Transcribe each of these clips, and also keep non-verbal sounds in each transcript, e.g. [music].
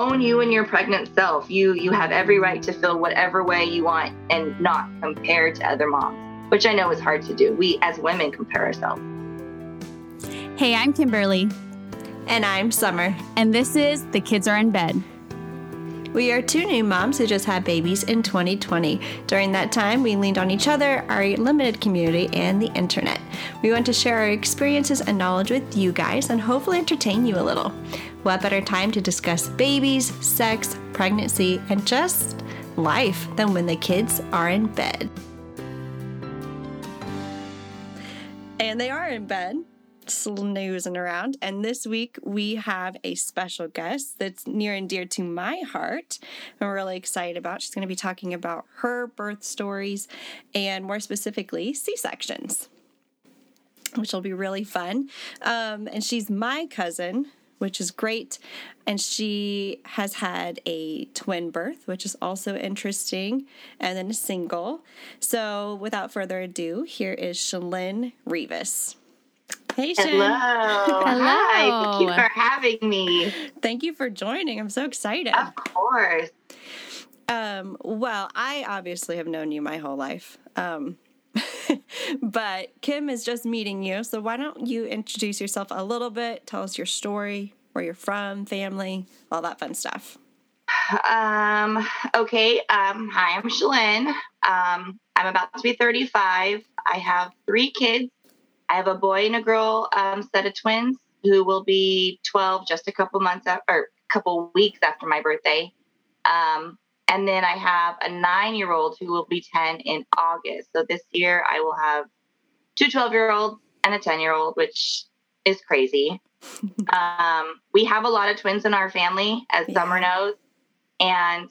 own you and your pregnant self. You you have every right to feel whatever way you want and not compare to other moms, which I know is hard to do. We as women compare ourselves. Hey, I'm Kimberly. And I'm Summer. And this is The Kids Are in Bed. We are two new moms who just had babies in 2020. During that time, we leaned on each other, our limited community, and the internet. We want to share our experiences and knowledge with you guys and hopefully entertain you a little. What better time to discuss babies, sex, pregnancy, and just life than when the kids are in bed? And they are in bed snoozing around. And this week we have a special guest that's near and dear to my heart. I'm really excited about. She's going to be talking about her birth stories and more specifically C sections, which will be really fun. Um, and she's my cousin. Which is great. And she has had a twin birth, which is also interesting, and then a single. So, without further ado, here is Shelyn Rivas. Hey, Hello. [laughs] Hello. Hi. Thank you for having me. Thank you for joining. I'm so excited. Of course. Um, well, I obviously have known you my whole life. Um, [laughs] but Kim is just meeting you. So why don't you introduce yourself a little bit? Tell us your story, where you're from, family, all that fun stuff. Um, okay. Um, hi, I'm Shelyn. Um, I'm about to be 35. I have three kids I have a boy and a girl um, set of twins who will be 12 just a couple months after, or a couple weeks after my birthday. Um, and then I have a nine year old who will be 10 in August. So this year I will have two 12 year olds and a 10 year old, which is crazy. [laughs] um, we have a lot of twins in our family, as yeah. Summer knows. And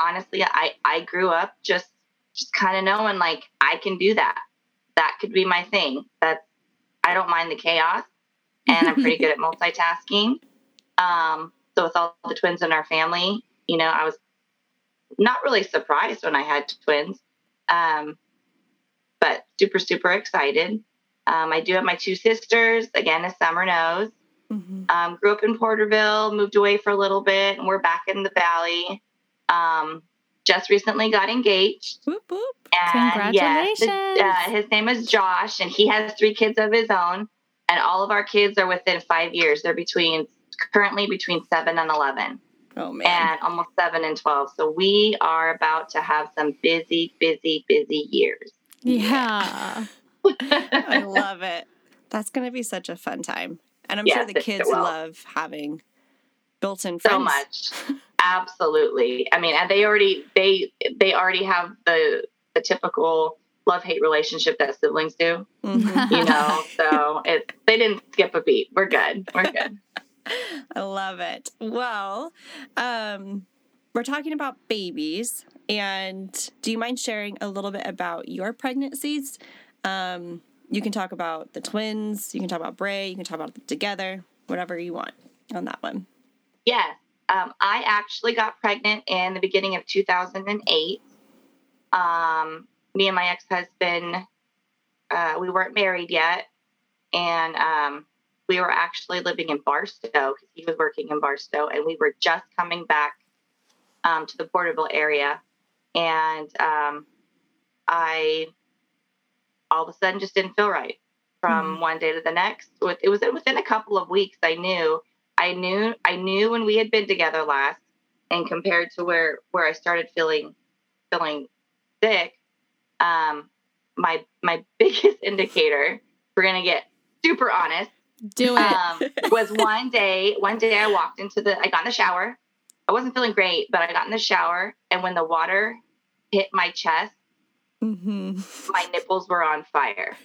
honestly, I, I grew up just, just kind of knowing like I can do that. That could be my thing. That I don't mind the chaos, and I'm pretty [laughs] good at multitasking. Um, so with all the twins in our family, you know, I was not really surprised when I had twins, um, but super super excited. Um, I do have my two sisters. Again, as Summer knows, mm-hmm. um, grew up in Porterville, moved away for a little bit, and we're back in the valley. Um, just recently got engaged. Whoop, whoop. And Congratulations. Yeah, uh, his name is Josh, and he has three kids of his own. And all of our kids are within five years. They're between currently between seven and 11. Oh, man. And almost seven and 12. So we are about to have some busy, busy, busy years. Yeah. [laughs] I love it. That's going to be such a fun time. And I'm yes, sure the kids love having built in friends. So much. [laughs] Absolutely. I mean, and they already they they already have the the typical love hate relationship that siblings do. Mm-hmm. You know, [laughs] so it they didn't skip a beat. We're good. We're good. [laughs] I love it. Well, um, we're talking about babies, and do you mind sharing a little bit about your pregnancies? Um, you can talk about the twins. You can talk about Bray. You can talk about them together. Whatever you want on that one. Yes. Um, I actually got pregnant in the beginning of 2008. Um, me and my ex husband, uh, we weren't married yet. And um, we were actually living in Barstow because he was working in Barstow. And we were just coming back um, to the Porterville area. And um, I all of a sudden just didn't feel right from mm-hmm. one day to the next. It was within a couple of weeks I knew I knew I knew when we had been together last, and compared to where where I started feeling feeling sick, um, my my [laughs] biggest indicator, we're gonna get super honest, do [laughs] it, um, was one day. One day I walked into the, I got in the shower. I wasn't feeling great, but I got in the shower, and when the water hit my chest, mm-hmm. my nipples were on fire.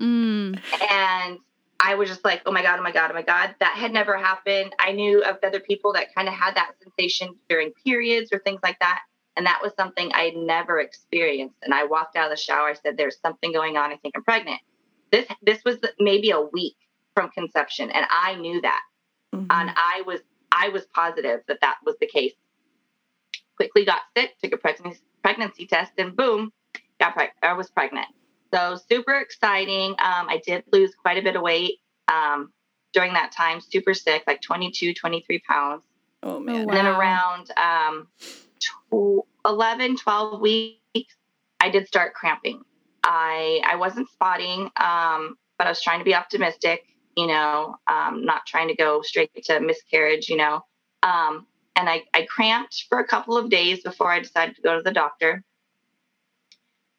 mm. And I was just like, oh my God, oh my God, oh my God. That had never happened. I knew of other people that kind of had that sensation during periods or things like that. And that was something I had never experienced. And I walked out of the shower. I said, there's something going on. I think I'm pregnant. This, this was maybe a week from conception. And I knew that. Mm-hmm. And I was, I was positive that that was the case. Quickly got sick, took a pregnancy, pregnancy test, and boom, got preg- I was pregnant. So super exciting. Um, I did lose quite a bit of weight um, during that time, super sick, like 22, 23 pounds. Oh man. And then around um, tw- 11, 12 weeks, I did start cramping. I I wasn't spotting, um, but I was trying to be optimistic. You know, um, not trying to go straight to miscarriage. You know, um, and I, I cramped for a couple of days before I decided to go to the doctor.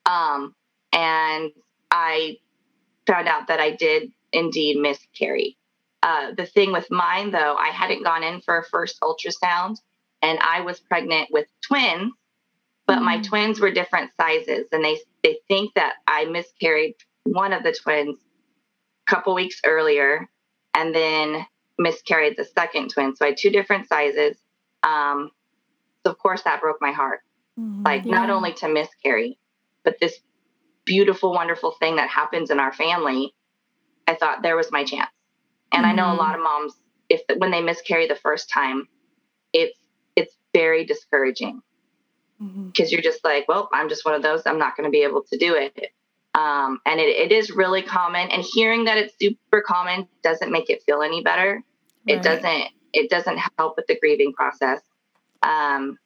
Um, and I found out that I did indeed miscarry. Uh, the thing with mine, though, I hadn't gone in for a first ultrasound, and I was pregnant with twins, but mm-hmm. my twins were different sizes, and they they think that I miscarried one of the twins couple weeks earlier, and then miscarried the second twin. So I had two different sizes. Um, so of course that broke my heart. Mm-hmm. Like yeah. not only to miscarry, but this beautiful, wonderful thing that happens in our family. I thought there was my chance. And mm-hmm. I know a mm-hmm. lot of moms, if when they miscarry the first time, it's it's very discouraging because mm-hmm. you're just like, well, I'm just one of those. I'm not going to be able to do it. Um, and it, it is really common. And hearing that it's super common doesn't make it feel any better. Right. It doesn't. It doesn't help with the grieving process. Um,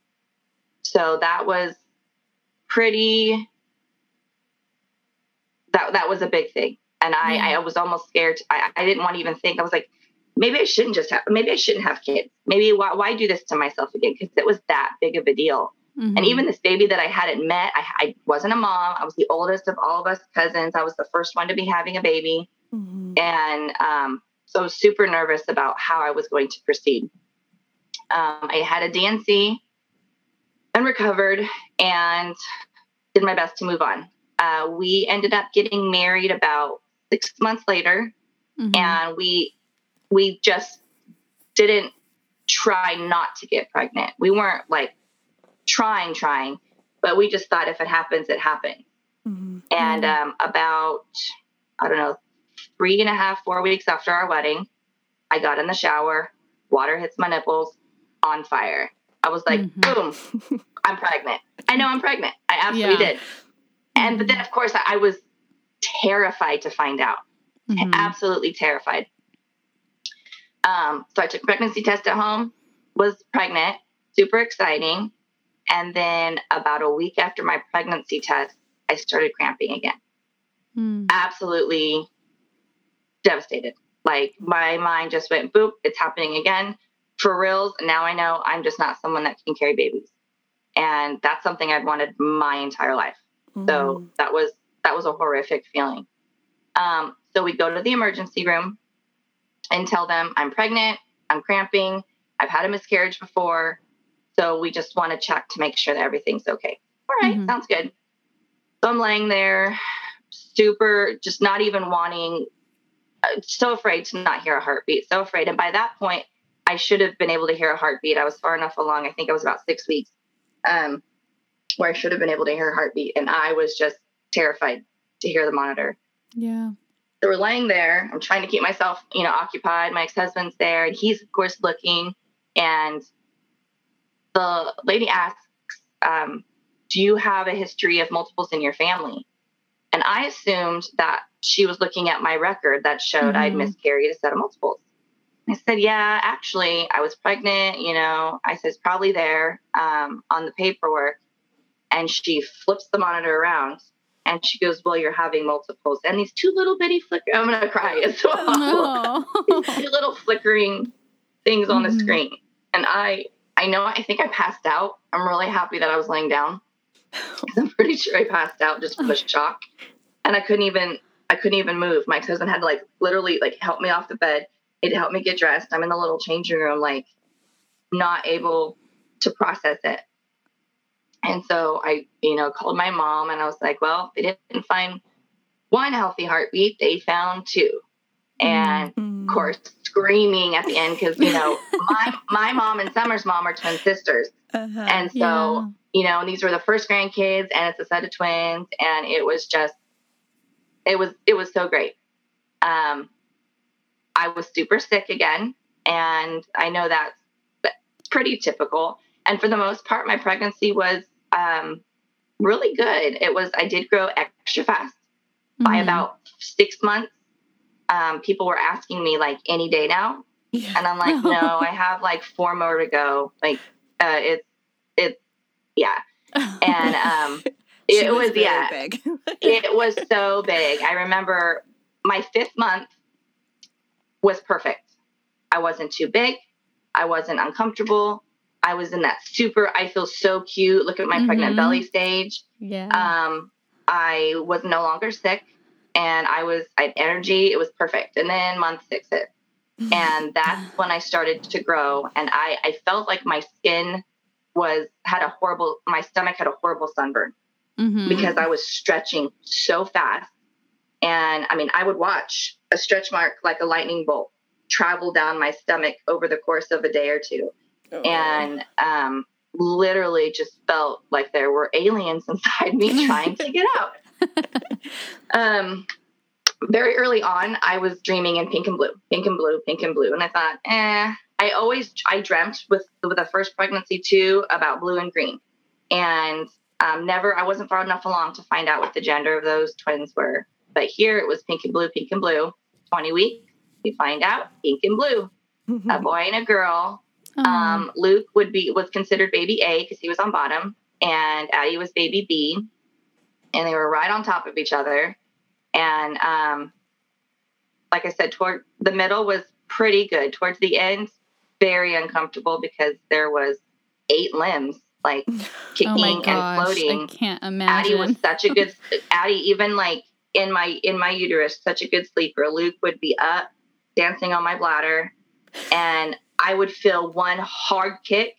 so that was pretty. That that was a big thing and I, yeah. I was almost scared. I, I didn't want to even think. I was like, maybe I shouldn't just have, maybe I shouldn't have kids. Maybe why, why do this to myself again? Because it was that big of a deal. Mm-hmm. And even this baby that I hadn't met, I, I, wasn't a mom. I was the oldest of all of us cousins. I was the first one to be having a baby. Mm-hmm. And um, so I was super nervous about how I was going to proceed. Um, I had a D&C and recovered and did my best to move on. Uh, we ended up getting married about six months later, mm-hmm. and we we just didn't try not to get pregnant. We weren't like trying, trying, but we just thought if it happens, it happens. Mm-hmm. And um, about I don't know three and a half, four weeks after our wedding, I got in the shower, water hits my nipples, on fire. I was like, mm-hmm. boom, I'm pregnant. I know I'm pregnant. I absolutely yeah. did. And but then of course I was terrified to find out. Mm-hmm. Absolutely terrified. Um, so I took pregnancy test at home, was pregnant, super exciting. And then about a week after my pregnancy test, I started cramping again. Mm. Absolutely devastated. Like my mind just went boop, it's happening again. For reals, now I know I'm just not someone that can carry babies. And that's something I've wanted my entire life. Mm. So that was that was a horrific feeling. Um, so we go to the emergency room and tell them I'm pregnant, I'm cramping, I've had a miscarriage before. So we just want to check to make sure that everything's okay. All right, mm-hmm. sounds good. So I'm laying there, super, just not even wanting, uh, so afraid to not hear a heartbeat, so afraid. And by that point, I should have been able to hear a heartbeat. I was far enough along. I think I was about six weeks, um, where I should have been able to hear a heartbeat. And I was just terrified to hear the monitor. Yeah. So we're laying there. I'm trying to keep myself, you know, occupied. My ex-husband's there, and he's of course looking. And the lady asks, um, "Do you have a history of multiples in your family?" And I assumed that she was looking at my record that showed mm-hmm. I'd miscarried a set of multiples. I said, "Yeah, actually, I was pregnant. You know, I said it's probably there um, on the paperwork." And she flips the monitor around and she goes, Well, you're having multiples. And these two little bitty flicker, I'm going to cry. It's so awful. these two little flickering things on mm-hmm. the screen. And I, I know, I think I passed out. I'm really happy that I was laying down [laughs] I'm pretty sure I passed out just from the [sighs] shock. And I couldn't even, I couldn't even move. My husband had to like literally like help me off the bed. It helped me get dressed. I'm in the little changing room, like not able to process it. And so I, you know, called my mom and I was like, well, they didn't find one healthy heartbeat, they found two. And mm-hmm. of course, screaming at the end because, you know, [laughs] my, my mom and Summer's mom are twin sisters. Uh-huh. And so, yeah. you know, and these were the first grandkids and it's a set of twins. And it was just, it was, it was so great. Um, I was super sick again. And I know that's pretty typical. And for the most part, my pregnancy was um, really good. It was, I did grow extra fast mm-hmm. by about six months. Um, people were asking me like any day now, Yeah. And I'm like, [laughs] no, I have like four more to go. Like, uh, it's, it's, yeah. And, um, [laughs] it was, was yeah, big. [laughs] it was so big. I remember my fifth month was perfect. I wasn't too big. I wasn't uncomfortable. I was in that super, I feel so cute. Look at my mm-hmm. pregnant belly stage. Yeah. Um, I was no longer sick and I was, I had energy. It was perfect. And then month six hit. [laughs] And that's when I started to grow. And I, I felt like my skin was, had a horrible, my stomach had a horrible sunburn mm-hmm. because I was stretching so fast. And I mean, I would watch a stretch mark like a lightning bolt travel down my stomach over the course of a day or two. Oh. And um, literally just felt like there were aliens [laughs] inside me trying to get out. [laughs] um, very early on, I was dreaming in pink and blue, pink and blue, pink and blue, and I thought, eh. I always I dreamt with with the first pregnancy too about blue and green, and um, never I wasn't far enough along to find out what the gender of those twins were. But here it was pink and blue, pink and blue. Twenty weeks, we find out pink and blue, a boy and a girl. Um, Luke would be was considered baby A because he was on bottom, and Addie was baby B, and they were right on top of each other. And um, like I said, toward the middle was pretty good. Towards the end, very uncomfortable because there was eight limbs like [laughs] oh kicking oh and floating. I can't imagine. Addie was such a good [laughs] Addie, even like in my in my uterus, such a good sleeper. Luke would be up dancing on my bladder, and I would feel one hard kick,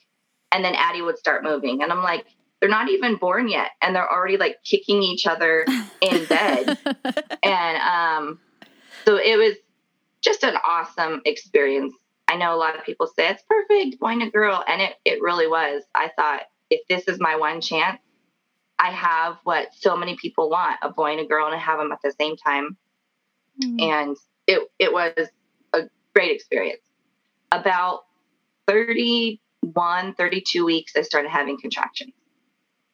and then Addie would start moving, and I'm like, they're not even born yet, and they're already like kicking each other in [laughs] bed, and um, so it was just an awesome experience. I know a lot of people say it's perfect, boy and a girl, and it it really was. I thought if this is my one chance, I have what so many people want a boy and a girl, and I have them at the same time. Mm. And it, it was a great experience. About 31, 32 weeks, I started having contractions.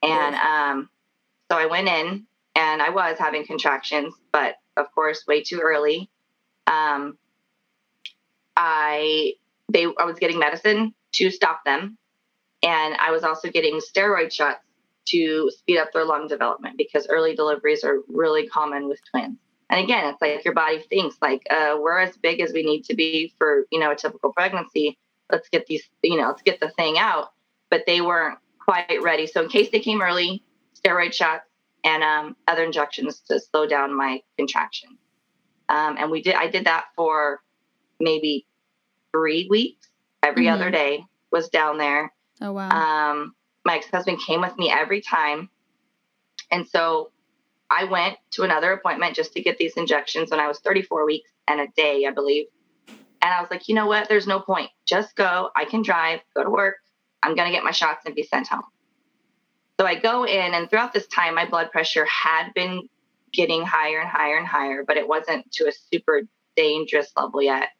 And um, so I went in and I was having contractions, but of course, way too early. Um, I they I was getting medicine to stop them and I was also getting steroid shots to speed up their lung development because early deliveries are really common with twins. And again, it's like your body thinks like uh, we're as big as we need to be for you know a typical pregnancy. Let's get these you know let's get the thing out. But they weren't quite ready. So in case they came early, steroid shots and um, other injections to slow down my contraction. Um, and we did. I did that for maybe three weeks. Every mm-hmm. other day was down there Oh, wow. Um, my ex husband came with me every time. And so I went to another appointment just to get these injections when I was 34 weeks and a day, I believe. And I was like, you know what? There's no point. Just go. I can drive, go to work. I'm going to get my shots and be sent home. So I go in, and throughout this time, my blood pressure had been getting higher and higher and higher, but it wasn't to a super dangerous level yet.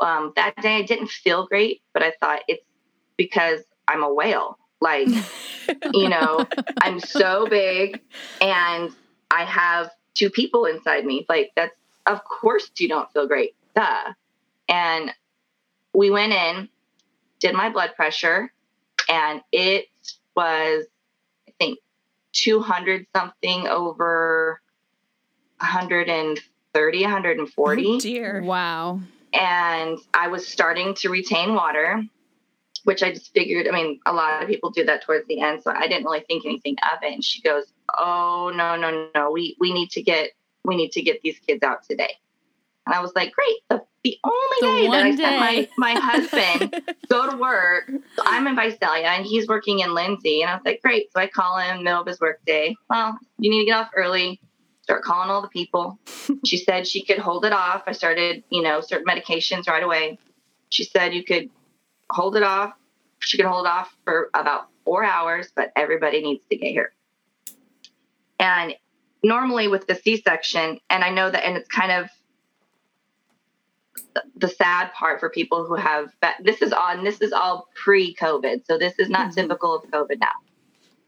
Um, that day, I didn't feel great, but I thought it's because I'm a whale. Like, [laughs] you know, I'm so big and I have two people inside me. Like, that's, of course, you don't feel great. Duh. And we went in, did my blood pressure, and it was, I think, 200 something over 130, 140. Oh, dear. Wow. And I was starting to retain water which I just figured, I mean, a lot of people do that towards the end. So I didn't really think anything of it. And she goes, Oh, no, no, no. We, we need to get, we need to get these kids out today. And I was like, great. The, the only the day that I sent my, my husband [laughs] go to work. So I'm in Visalia and he's working in Lindsay. And I was like, great. So I call him middle of his work day. Well, you need to get off early. Start calling all the people. [laughs] she said she could hold it off. I started, you know, certain medications right away. She said you could hold it off. She can hold it off for about four hours, but everybody needs to get here. And normally with the C-section, and I know that, and it's kind of the sad part for people who have this is on this is all pre-COVID, so this is not mm-hmm. typical of COVID now.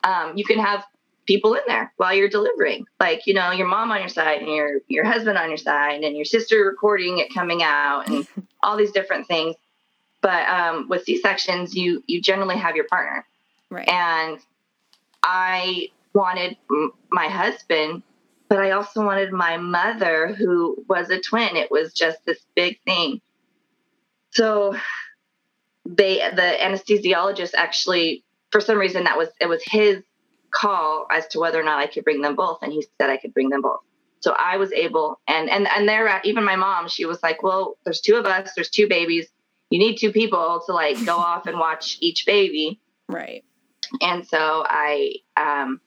Um, you can have people in there while you're delivering, like you know your mom on your side and your your husband on your side and your sister recording it coming out and [laughs] all these different things. But um, with C sections, you you generally have your partner, Right. and I wanted m- my husband, but I also wanted my mother, who was a twin. It was just this big thing. So they, the anesthesiologist, actually, for some reason, that was it was his call as to whether or not I could bring them both, and he said I could bring them both. So I was able, and and and there, even my mom, she was like, "Well, there's two of us, there's two babies. You need two people to like go [laughs] off and watch each baby." right. and so I um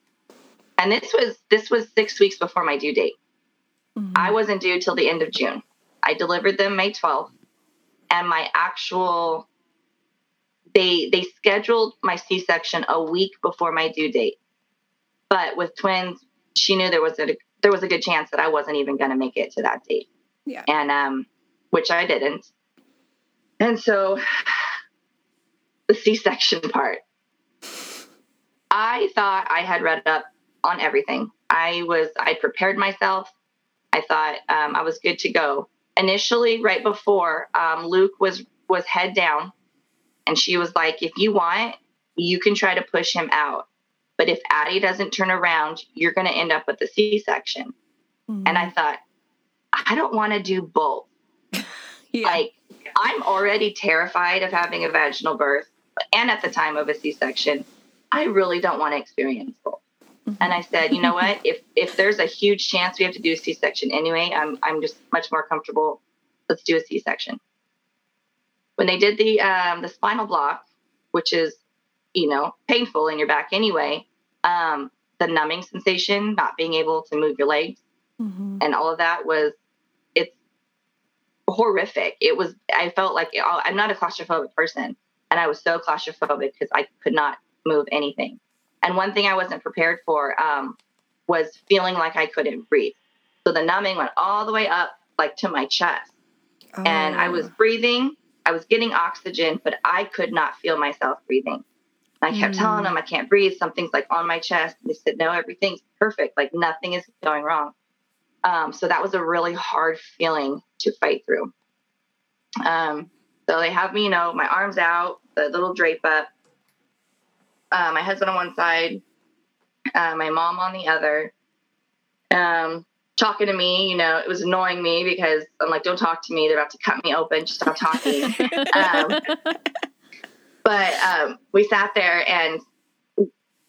and this was this was six weeks before my due date. Mhm. I wasn't due till the end of June. I delivered them May 12th, and my actual they they scheduled my C section a week before my due date. But with twins, she knew there was a there was a good chance that I wasn't even going to make it to that date, yeah. and um, which I didn't. And so [sighs] the C section part. I thought I had read up on everything. I was, I prepared myself. I thought um, I was good to go. Initially, right before um, Luke was was head down, and she was like, "If you want, you can try to push him out, but if Addie doesn't turn around, you're going to end up with a C-section." Mhm. And I thought, I don't want to do both. [laughs] yeah. Like, I'm already terrified of having a vaginal birth, and at the time of a C-section, I really don't want to experience both. And I said, you know what? If if there's a huge chance we have to do a C-section anyway, I'm I'm just much more comfortable. Let's do a C-section. When they did the um, the spinal block, which is you know painful in your back anyway, um, the numbing sensation, not being able to move your legs, Mhm. and all of that was it's horrific. It was I felt like I'm not a claustrophobic person, and I was so claustrophobic because I could not move anything. And one thing I wasn't prepared for um, was feeling like I couldn't breathe. So the numbing went all the way up, like to my chest, and I was Oh. breathing. I was getting oxygen, but I could not feel myself breathing. And I kept Mm. telling them I can't breathe. Something's like on my chest. They said, no, everything's perfect. Like nothing is going wrong. Um, so that was a really hard feeling to fight through. Um, so they have me, you know, my arms out, the little drape up, uh, my husband on one side, uh, my mom on the other, um, talking to me. You know, it was annoying me because I'm like, don't talk to me. They're about to cut me open. Just stop talking. [laughs] um, but um, we sat there and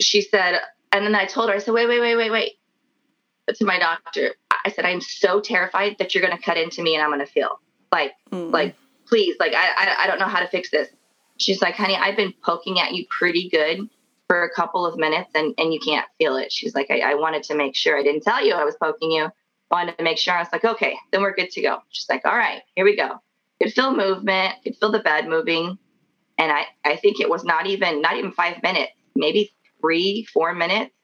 she said, and then I told her, I said, wait, wait, wait, wait, wait. To my doctor, I said, I'm so terrified that you're going to cut into me and I'm going to feel like, Mhm. like, please, like, I, I, I don't know how to fix this. She's like, honey, I've been poking at you pretty good for a couple of minutes and, and you can't feel it. She's like, I, I wanted to make sure I didn't tell you I was poking you. I Wanted to make sure. I was like, okay, then we're good to go. She's like, all right, here we go. Could feel movement, could feel the bed moving. And I, I think it was not even, not even five minutes, maybe three, four minutes.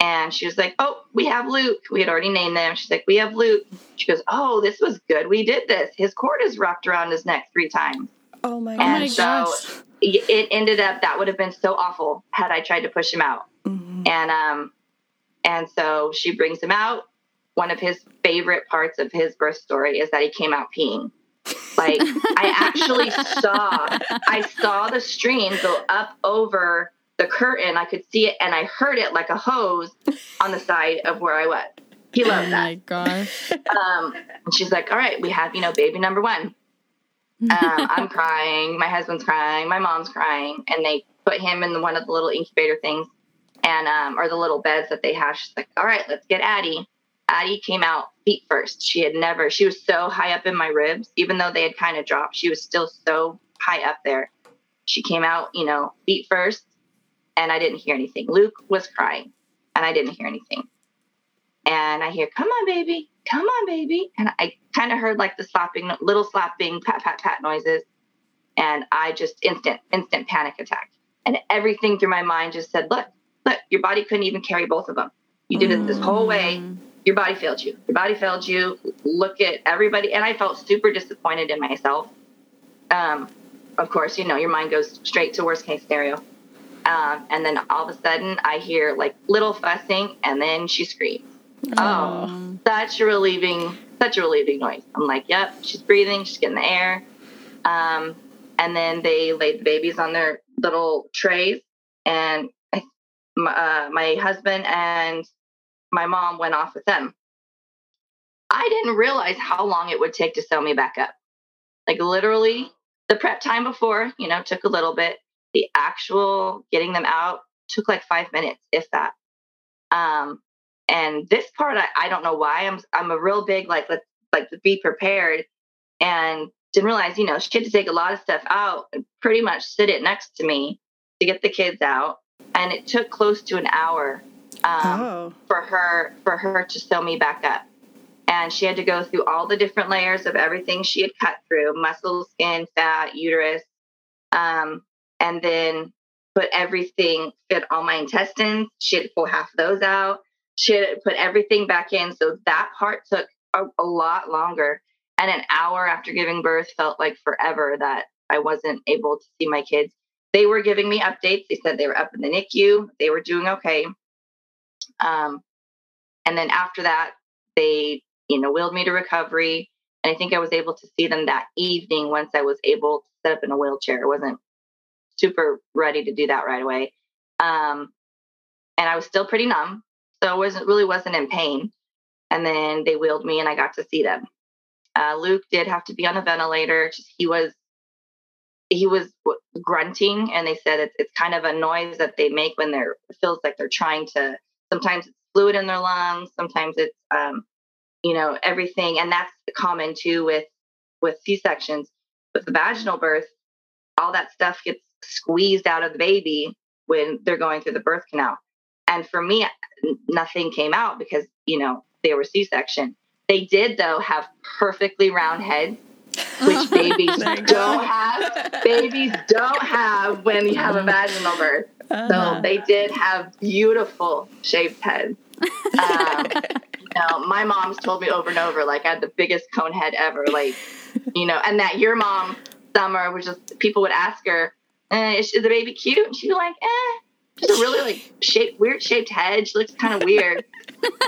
And she was like, oh, we have Luke. We had already named them. She's like, we have Luke. She goes, oh, this was good. We did this. His cord is wrapped around his neck three times oh my Oh my And so- gosh. it ended up that would have been so awful had I tried to push him out. Mhm. And um and so she brings him out. One of his favorite parts of his birth story is that he came out peeing. Like I actually [laughs] saw I saw the stream go up over the curtain. I could see it and I heard it like a hose on the side of where I was. He Oh loved that. my gosh. Um and she's like, All right, we have, you know, baby number one um, I'm [laughs] crying. My husband's crying. My mom's crying. And they put him in one of the little incubator things and, um, or the little beds that they have. She's like, all right, let's get Addie. Addie came out feet first. She had never, she was so high up in my ribs, even though they had kind of dropped, she was still so high up there. She came out, you know, feet first and I didn't hear anything. Luke was crying and I didn't hear anything. And I hear, come on, baby, come on, baby. And I kind of heard like the slapping, little slapping, pat, pat, pat noises. And I just instant, instant panic attack. And everything through my mind just said, look, look, your body couldn't even carry both of them. You did it this whole way. Mm. Your body failed you. Your body failed you. Look at everybody. And I felt super disappointed in myself. Um, of course, you know, your mind goes straight to worst case scenario. Um, and then all of a sudden, I hear like little fussing, and then she screams. Oh, such a relieving, such a relieving noise. I'm like, yep, she's breathing, she's getting the air. Um, and then they laid the babies on their little trays, and uh, my husband and my mom went off with them. I didn't realize how long it would take to sew me back up. Like literally, the prep time before, you know, took a little bit. The actual getting them out took like five minutes, if that. Um, and this part, I, I don't know why. I'm I'm a real big like let's like be prepared, and didn't realize you know she had to take a lot of stuff out and pretty much sit it next to me to get the kids out, and it took close to an hour um, oh. for her for her to sew me back up and she had to go through all the different layers of everything she had cut through muscle skin fat uterus um, and then put everything fit all my intestines she had to pull half those out she had to put everything back in so that part took a, a lot longer and an hour after giving birth felt like forever that i wasn't able to see my kids they were giving me updates they said they were up in the nicu they were doing okay um, and then after that they you know, wheeled me to recovery. And I think I was able to see them that evening once I was able to sit up in a wheelchair. I wasn't super ready to do that right away. Um, and I was still pretty numb. So I wasn't really wasn't in pain. And then they wheeled me and I got to see them. Uh, Luke did have to be on a ventilator. Just, he was he was grunting and they said it's, it's kind of a noise that they make when they're feels like they're trying to sometimes it's fluid in their lungs sometimes it's um, you know everything and that's common too with with c-sections with the vaginal birth all that stuff gets squeezed out of the baby when they're going through the birth canal and for me nothing came out because you know they were c-section. They did though have perfectly round heads which [laughs] babies don't have. Babies don't have when you have a vaginal birth. Uh-huh. so they did have beautiful shaped heads. Um, know, my mom's told me over and over, like I had the biggest cone head ever, like, you know, and that your mom, Summer, was just people would ask her, eh, is, is the baby cute? And she'd be like, eh, she's a really like shaped, weird shaped head. She looks kind of weird,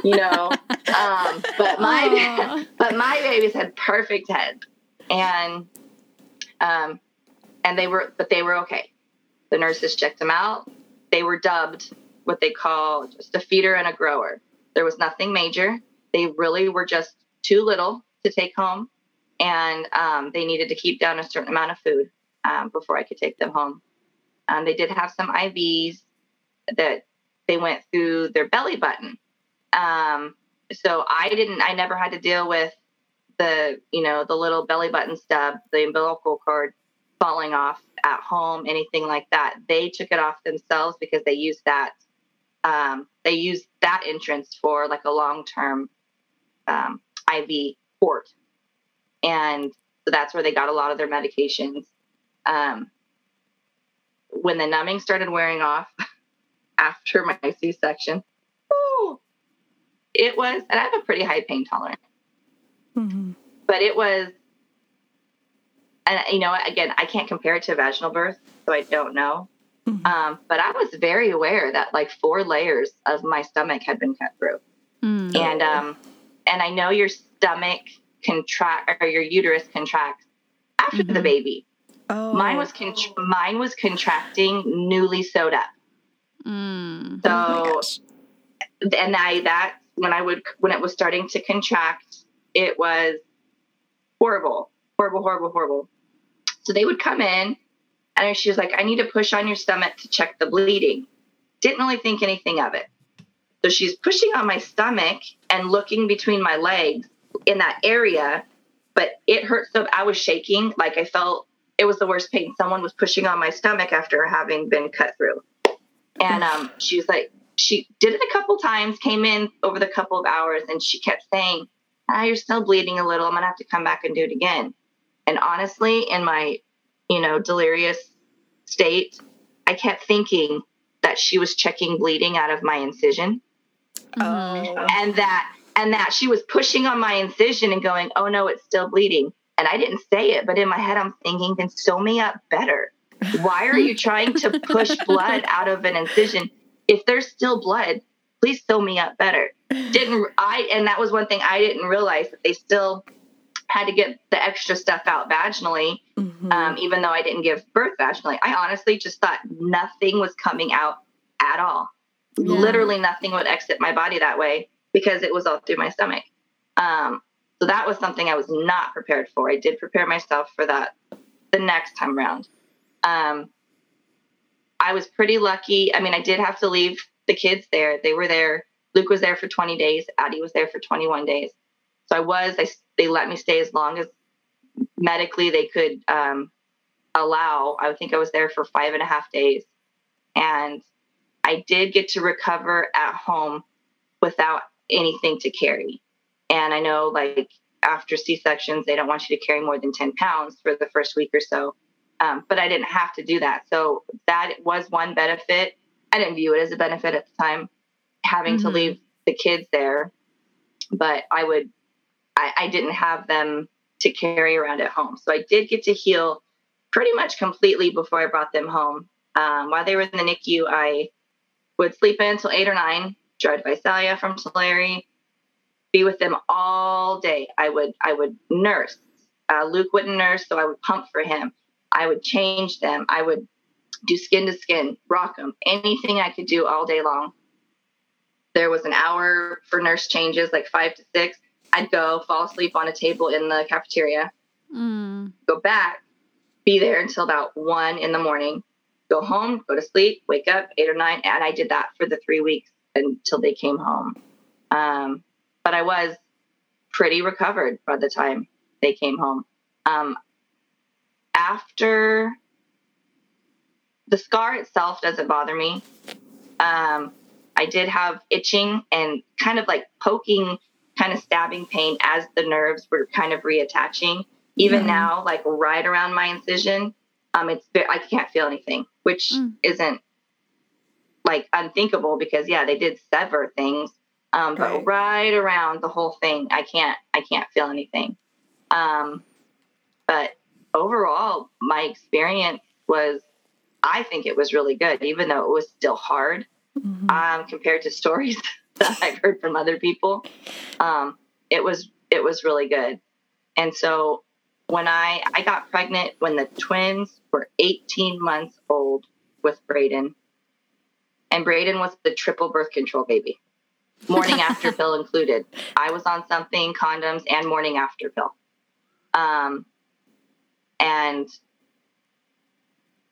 you know. Um, but my, Aww. [laughs] but my babies had perfect heads, and, um, and they were, but they were okay. The nurses checked them out. They were dubbed what they call just a feeder and a grower. There was nothing major. They really were just too little to take home, and um, they needed to keep down a certain amount of food um, before I could take them home. Um, they did have some IVs that they went through their belly button. Um, so I didn't. I never had to deal with the you know the little belly button stub, the umbilical cord falling off at home, anything like that. They took it off themselves because they used that um, they used that entrance for like a long term um, IV port. And so that's where they got a lot of their medications. Um, when the numbing started wearing off [laughs] after my C section, it was, and I have a pretty high pain tolerance, mm-hmm. but it was, and you know, again, I can't compare it to vaginal birth, so I don't know. Mm-hmm. Um, but I was very aware that like four layers of my stomach had been cut through. Mm-hmm. And um, and I know your stomach contract or your uterus contracts after mm-hmm. the baby. Oh. Mine was con- mine was contracting newly sewed up. Mm. So, oh and I that when I would when it was starting to contract, it was horrible, horrible, horrible, horrible. So they would come in and she was like, I need to push on your stomach to check the bleeding. Didn't really think anything of it. So she's pushing on my stomach and looking between my legs in that area, but it hurt so I was shaking. Like I felt it was the worst pain. Someone was pushing on my stomach after having been cut through. And um, she was like, she did it a couple times, came in over the couple of hours, and she kept saying, ah, You're still bleeding a little. I'm going to have to come back and do it again. And honestly, in my you know, delirious state, I kept thinking that she was checking bleeding out of my incision. Oh. And that and that she was pushing on my incision and going, "Oh no, it's still bleeding." And I didn't say it, but in my head I'm thinking, "Then sew me up better." Why are you trying to push blood out of an incision? If there's still blood, please sew me up better. Didn't I? And that was one thing I didn't realize that they still had to get the extra stuff out vaginally, mm-hmm. um, even though I didn't give birth vaginally. I honestly just thought nothing was coming out at all. Yeah. Literally nothing would exit my body that way because it was all through my stomach. Um, so that was something I was not prepared for. I did prepare myself for that the next time around. Um, I was pretty lucky. I mean, I did have to leave the kids there. They were there. Luke was there for 20 days. Addie was there for 21 days. So I was. I, they let me stay as long as medically they could um, allow. I think I was there for five and a half days, and I did get to recover at home without anything to carry. And I know, like, after C sections, they don't want you to carry more than 10 pounds for the first week or so. Um, but I didn't have to do that. So that was one benefit. I didn't view it as a benefit at the time, having mm-hmm. to leave the kids there. But I would, I, I didn't have them to carry around at home. So I did get to heal pretty much completely before I brought them home. Um, while they were in the NICU, I would sleep in until eight or nine, drive to Visalia from Tulare, be with them all day. I would I would nurse. Uh, Luke wouldn't nurse, so I would pump for him. I would change them. I would do skin to skin, rock them, anything I could do all day long. There was an hour for nurse changes, like five to six. I'd go fall asleep on a table in the cafeteria, mm. go back, be there until about one in the morning, go home, go to sleep, wake up eight or nine. And I did that for the three weeks until they came home. Um, but I was pretty recovered by the time they came home. Um, after the scar itself doesn't bother me. Um, I did have itching and kind of like poking, kind of stabbing pain as the nerves were kind of reattaching. Even mm. now, like right around my incision, um, it's I can't feel anything, which mm. isn't like unthinkable because yeah, they did sever things, um, but right. right around the whole thing, I can't I can't feel anything. Um, but overall, my experience was, I think it was really good, even though it was still hard mm-hmm. um, compared to [laughs] stories that I've heard from other people. Um, it was it was really good, and so when I I got pregnant when the twins were 18 months old with Braden, and Braden was the triple birth control baby, morning [laughs] after pill included. I was on something, condoms, and morning after pill. Um, and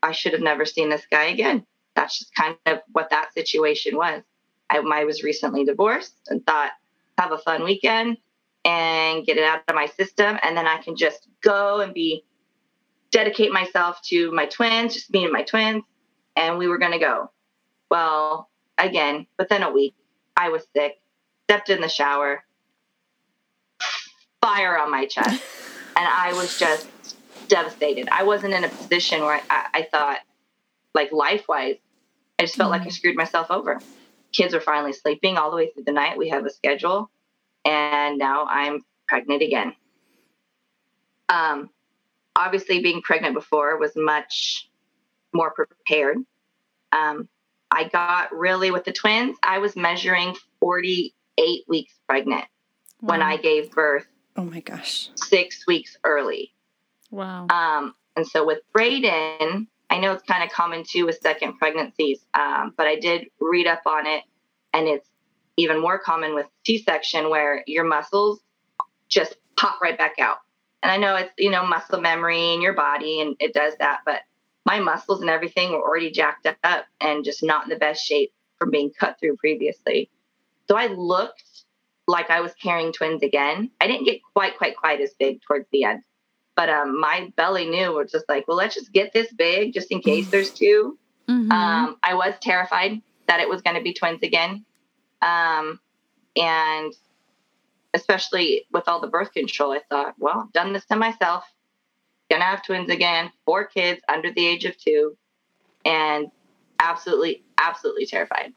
I should have never seen this guy again. That's just kind of what that situation was. I, I was recently divorced and thought, have a fun weekend and get it out of my system. And then I can just go and be, dedicate myself to my twins, just me and my twins. And we were going to go. Well, again, within a week, I was sick, stepped in the shower, fire on my chest. [laughs] And I was just devastated. I wasn't in a position where I, I thought, like life wise, I just felt mm-hmm. like I mm-hmm. screwed myself over. Kids are finally sleeping all the way through the night. We have a schedule, and now I'm pregnant again. Um, obviously, being pregnant before was much more prepared. Um, I got really with the twins, I was measuring 48 weeks pregnant wow. when I gave birth. Oh my gosh. Six weeks early. Wow. Um, and so with Braden, I know it's kind of common too with second pregnancies, um, but I did read up on it, and it's even more common with C-section where your muscles just pop right back out. And I know it's you know muscle memory in your body, and it does that, but my muscles and everything were already jacked up and just not in the best shape from being cut through previously. So I looked like I was carrying twins again. I didn't get quite, quite, quite as big towards the end. But um, my belly knew was just like, well, let's just get this big just in case there's 2 mm-hmm. um, I was terrified that it was going to be twins again. Um, and especially with all the birth control, I thought, well, I've done this to myself. Gonna have twins again, four kids under the age of two, and absolutely, absolutely terrified.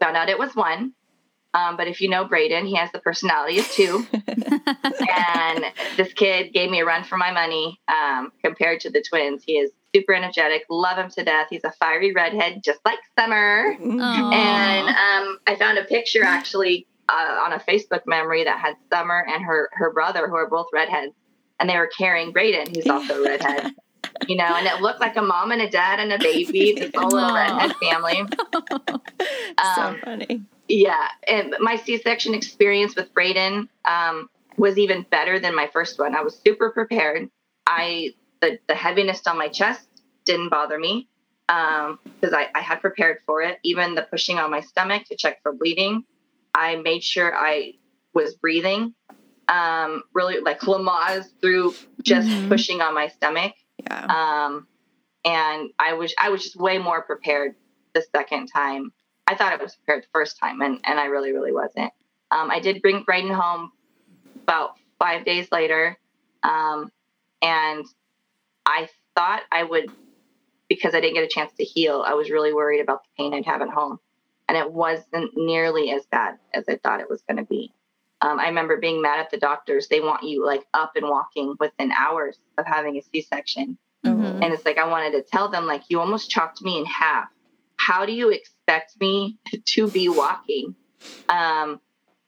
Found out it was one. Um, but if you know Braden, he has the personality of two. [laughs] and this kid gave me a run for my money um, compared to the twins. He is super energetic, love him to death. He's a fiery redhead, just like Summer. Mm-hmm. And um, I found a picture actually uh, on a Facebook memory that had Summer and her her brother, who are both redheads, and they were carrying Brayden, who's also a redhead. [laughs] You know, and it looked like a mom and a dad and a baby, [laughs] this whole little redhead family. so Um, funny. Yeah, and my C-section experience with Brayden um, was even better than my first one. I was super prepared. I the the heaviness on my chest didn't bother me because I, I had prepared for it. Even the pushing on my stomach to check for bleeding, I made sure I was breathing. Um, really like Lamaze through just Mhm. pushing on my stomach. Yeah. Um, and I was I was just way more prepared the second time. I thought I was prepared the first time, and, and I really really wasn't. Um, I did bring Brayden home about five days later, um, and I thought I would because I didn't get a chance to heal. I was really worried about the pain I'd have at home, and it wasn't nearly as bad as I thought it was going to be. Um, I remember being mad at the doctors. They want you like up and walking within hours of having a C-section. Mhm. And it's like I wanted to tell them, like, you almost chopped me in half. How do you expect me to be walking? Um,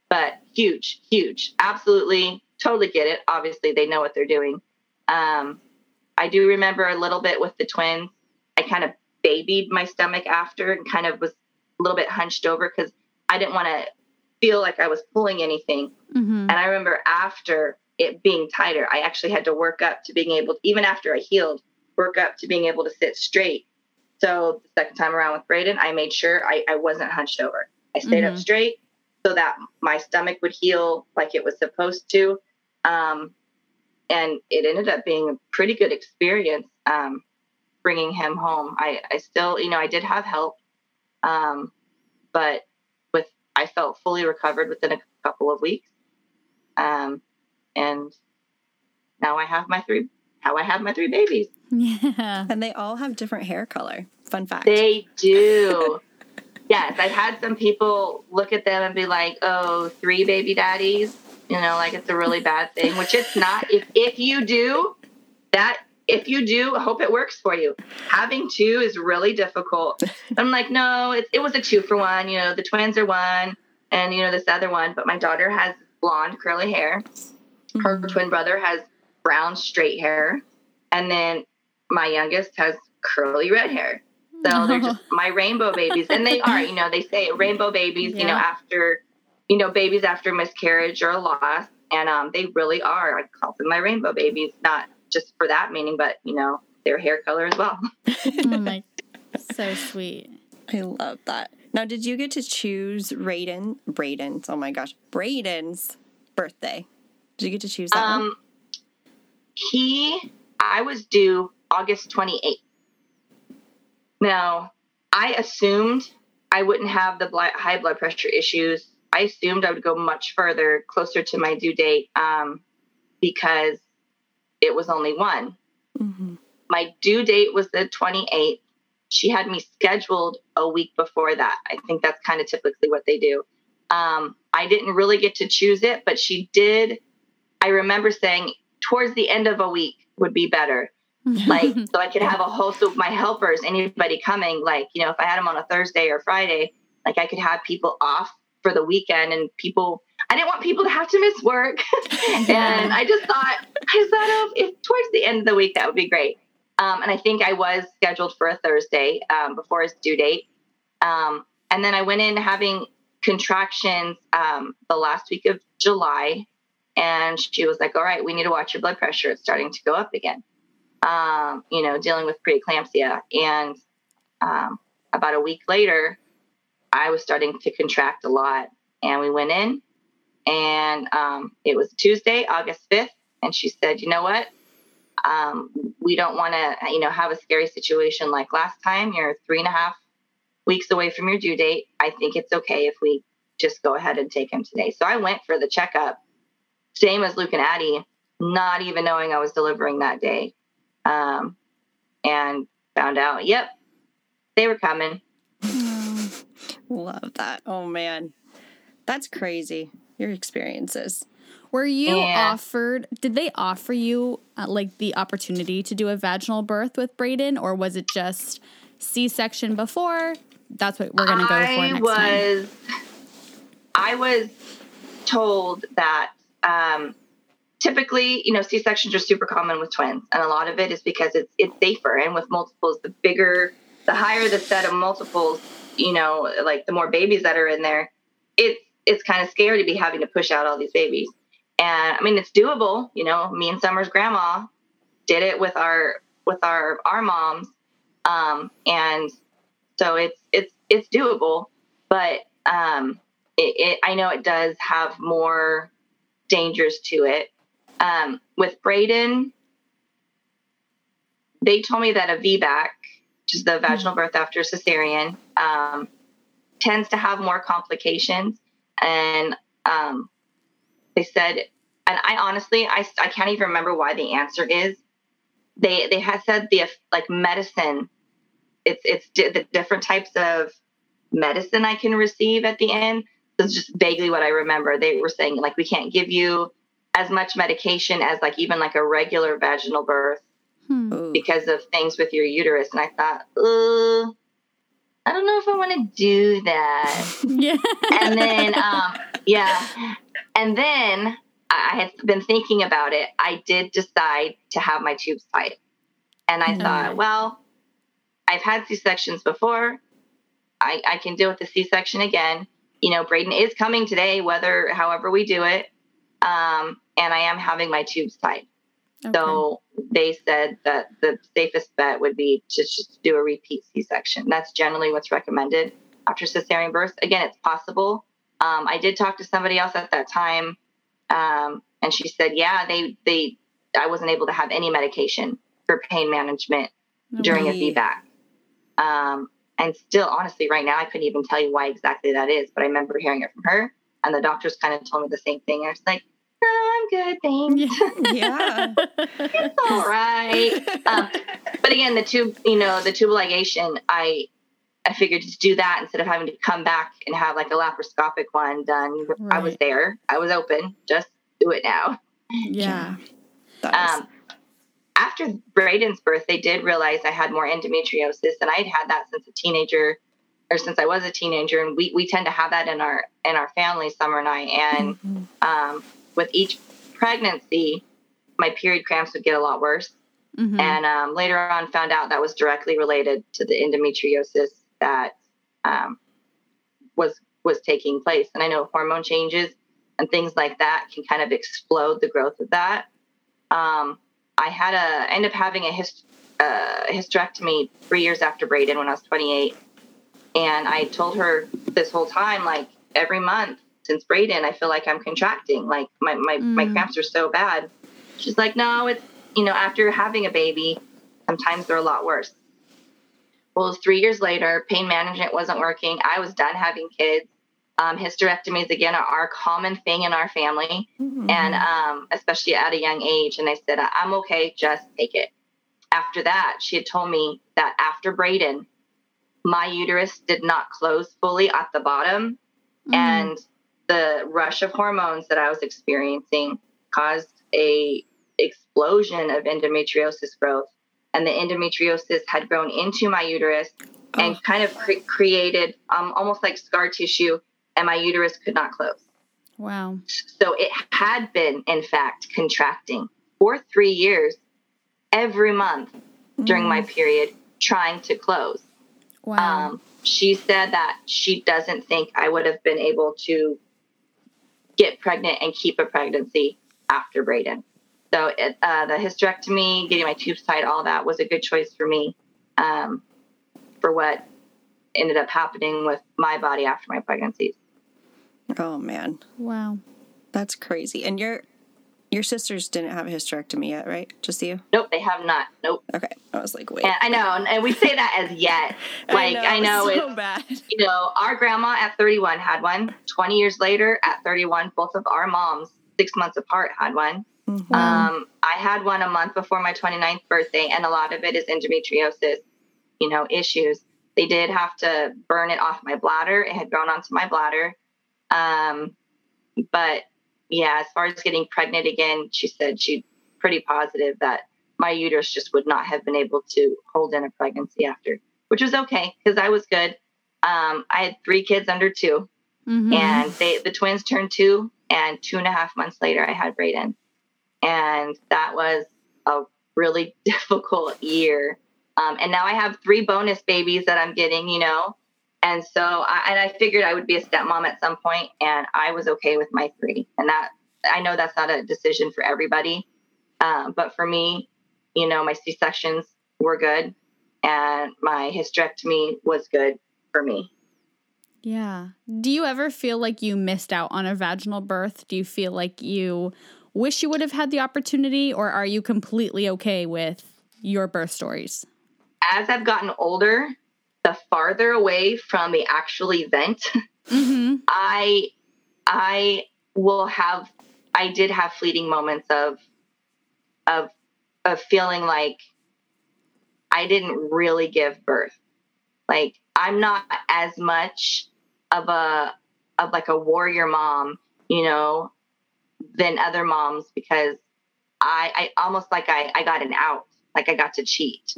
but huge, huge, absolutely, totally get it. Obviously, they know what they're doing. Um, I do remember a little bit with the twins. I kind of babied my stomach after and kind of was a little bit hunched over because I didn't want to feel like I was pulling anything. Mhm. And I remember after it being tighter, I actually had to work up to being able, to, even after I healed, work up to being able to sit straight. So the second time around with Braden, I made sure I, I wasn't hunched over. I stayed up Mhm. straight so that my stomach would heal like it was supposed to. Um, and it ended up being a pretty good experience um, bringing him home. I, I still, you know, I did have help, um, but with I felt fully recovered within a couple of weeks. Um, and now I have my three. How I have my three babies. [laughs] Yeah. And they all have different hair color. Fun fact. They do. [laughs] yes, I've had some people look at them and be like, "Oh, three baby daddies," you know, like it's a really bad thing, which it's not. If if you do that, if you do, I hope it works for you. Having two is really difficult. [laughs] I'm like, no, it, it was a two for one. You know, the twins are one, and you know this other one. But my daughter has blonde curly hair. Her Mhm. twin brother has brown straight hair, and then my youngest has curly red hair. So they're just my rainbow babies, and they are. You know, they say rainbow babies. You know, after you know babies after miscarriage or loss, and um, they really are. I call them my rainbow babies, not just for that meaning, but you know their hair color as well. [laughs] oh my, [laughs] so sweet. I love that. Now, did you get to choose Raiden? Braden's. Oh my gosh, Braden's birthday. Did you get to choose that one? Um, he, I was due August 28th. Now, I assumed I wouldn't have the high blood pressure issues. I assumed I would go much further, closer to my due date, um, because it was only one. hmm My due date was the 28th. She had me scheduled a week before that. I think that's kind of typically what they do. Um, I didn't really get to choose it, but she did. I remember saying towards the end of a week would be better. Like, [laughs] so I could have a host of my helpers, anybody coming, like, you know, if I had them on a Thursday or Friday, like I could have people off for the weekend and people, I didn't want people to have to miss work. [laughs] and I just thought, I thought of if towards the end of the week, that would be great. Um, and I think I was scheduled for a Thursday um, before his due date. Um, and then I went in having contractions um, the last week of July. And she was like, all right, we need to watch your blood pressure. It's starting to go up again. Um, you know, dealing with preeclampsia. And um, about a week later, I was starting to contract a lot. And we went in, and um, it was Tuesday, August 5th. And she said, you know what? Um, we don't want to, you know, have a scary situation like last time. You're three and a half weeks away from your due date. I think it's okay if we just go ahead and take him today. So I went for the checkup, same as Luke and Addie, not even knowing I was delivering that day. Um, and found out, yep, they were coming. Oh, Love that. Oh man, that's crazy. Your experiences. Were you Yeah. offered? Did they offer you uh, like the opportunity to do a vaginal birth with Braden, or was it just C-section before? That's what we're gonna go for I next was, time. I was told that um, typically, you know, C sections are super common with twins, and a lot of it is because it's it's safer. And with multiples, the bigger, the higher the set of multiples, you know, like the more babies that are in there, it's it's kind of scary to be having to push out all these babies. And I mean, it's doable. You know, me and Summer's grandma did it with our with our our moms, um, and so it's it's it's doable. But um, it, it, I know it does have more dangers to it. Um, with Braden, they told me that a VBAC, which is the vaginal birth after cesarean, um, tends to have more complications. And um, they said, and I honestly, I, I can't even remember why the answer is. They they had said the like medicine, it's it's di- the different types of medicine I can receive at the end. That's just vaguely what I remember. They were saying like we can't give you as much medication as like even like a regular vaginal birth Hmm. Because of things with your uterus. And I thought, uh, I don't know if I want to do that. [laughs] Yeah. and then, um, yeah. And then I I had been thinking about it. I did decide to have my tubes tied. And I Mhm. thought, well, I've had C sections before. I, I can deal with the C section again. You know, Braden is coming today, whether, however we do it. Um, and I am having my tubes tied. Okay. So they said that the safest bet would be to just do a repeat C-section. That's generally what's recommended after cesarean birth. Again, it's possible. Um, I did talk to somebody else at that time, um, and she said, "Yeah, they they I wasn't able to have any medication for pain management during a VBAC. Um, and still, honestly, right now, I couldn't even tell you why exactly that is, but I remember hearing it from her, and the doctors kind of told me the same thing. I was like, "No, I'm good, thanks." Yeah. [laughs] it's all right. Um, but again, the tube, you know, the tubal ligation, I, I figured to do that instead of having to come back and have like a laparoscopic one done. I was there. I was open. Just do it now. yeah. That is- Um, after Braden's birth, they did realize I had more endometriosis, and I'd had that since a teenager, or since I was a teenager, and we, we tend to have that in our in our family, Summer and I. And Mhm. um, with each pregnancy, my period cramps would get a lot worse. Mhm. and um, later on found out that was directly related to the endometriosis that um, was was taking place. And I know hormone changes and things like that can kind of explode the growth of that. Um, I had a I ended up having a hist- uh, hysterectomy three years after Braden when I was 28, and I told her this whole time like every month since Braden I feel like I'm contracting like my my, my Mm. cramps are so bad. She's like, no, it's you know, after having a baby, sometimes they're a lot worse. Well, three years later, pain management wasn't working. I was done having kids. Um, hysterectomies, again, are, are a common thing in our family, Mhm. and um, especially at a young age. And I said, "I- I'm okay, just take it. After that, she had told me that after Braden, my uterus did not close fully at the bottom Mhm. and the rush of hormones that I was experiencing caused a explosion of endometriosis growth and the endometriosis had grown into my uterus and Oh. kind of cre- created um, almost like scar tissue and my uterus could not close wow. so it had been in fact contracting for 3 years every month during my period trying to close Wow. um, she said that she doesn't think I would have been able to get pregnant and keep a pregnancy after Braden. So it, uh, the hysterectomy, getting my tubes tied, all that was a good choice for me um, for what ended up happening with my body after my pregnancies. oh man, wow. that's crazy. And your your sisters didn't have a hysterectomy yet, right? Just you? Nope, they have not. Nope. Okay. I was like, wait. And I know, and we say that as yet. [laughs] Like I know, it's it's so bad. you know, our grandma at 31 had one. 20 years later, at 31, both of our moms, six months apart, had one. Mhm. Um, I had one a month before my 29th birthday, and a lot of it is endometriosis, you know, issues. They did have to burn it off my bladder. It had grown onto my bladder. Um, but yeah, as far as getting pregnant again, she said she's pretty positive that my uterus just would not have been able to hold in a pregnancy after, which was okay because I was good. Um, I had three kids under 2 Mhm. and they the twins turned two, and two and a half months later, I had Brayden, and that was a really [laughs] difficult year. Um, and now I have three bonus babies that I'm getting, you know, and so I, and I figured I would be a stepmom at some point, and I was okay with my three, and that I know that's not a decision for everybody, um, but for me, you know, my C sections were good, and my hysterectomy was good for me. Yeah. Do you ever feel like you missed out on a vaginal birth? Do you feel like you wish you would have had the opportunity, or are you completely okay with your birth stories? as I've gotten older, the farther away from the actual event, Mm-hmm. I I will have I did have fleeting moments of of of feeling like I didn't really give birth. Like I'm not as much of a of like a warrior mom, you know, than other moms because I I almost like I I got an out, like I got to cheat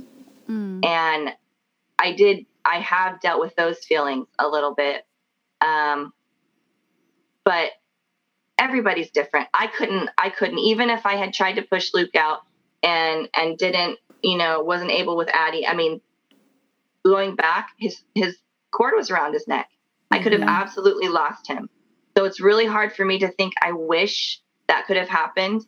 Mm. and i did i have dealt with those feelings a little bit um but everybody's different. I couldn't i couldn't even if i had tried to push luke out and and didn't you know wasn't able with addie i mean going back his his cord was around his neck. I could have absolutely lost him. So it's really hard for me to think i wish that could have happened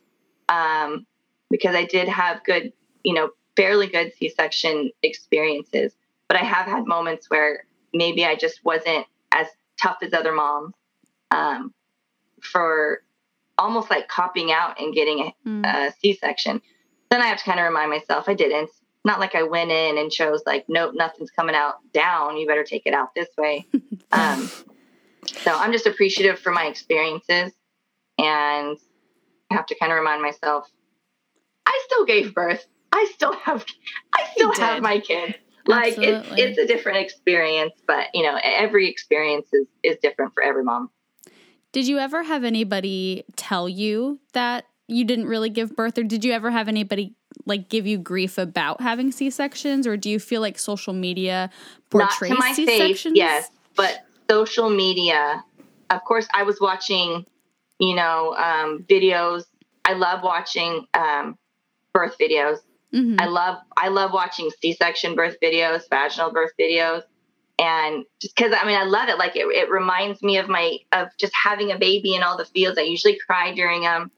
um because i did have good you know fairly good c-section experiences but i have had moments where maybe i just wasn't as tough as other moms um, for almost like copping out and getting a Mm. uh, C-section. Then I have to kind of remind myself I didn't. Not like I went in and chose like, nope, nothing's coming out down. You better take it out this way. [laughs] um, so I'm just appreciative for my experiences, and I have to kind of remind myself I still gave birth. I still have, I still have my kids. Like it's it's a different experience, but you know every experience is is different for every mom. Did you ever have anybody tell you that you didn't really give birth, or did you ever have anybody like give you grief about having C sections, or do you feel like social media not portrays to my C face, sections? yes, but social media. Of course, I was watching, you know, um, videos. I love watching um, birth videos. Hmm I love I love watching C-section birth videos, vaginal birth videos, and just because I mean I love it. Like it, it reminds me of my of just having a baby and all the feels. I usually cry during them,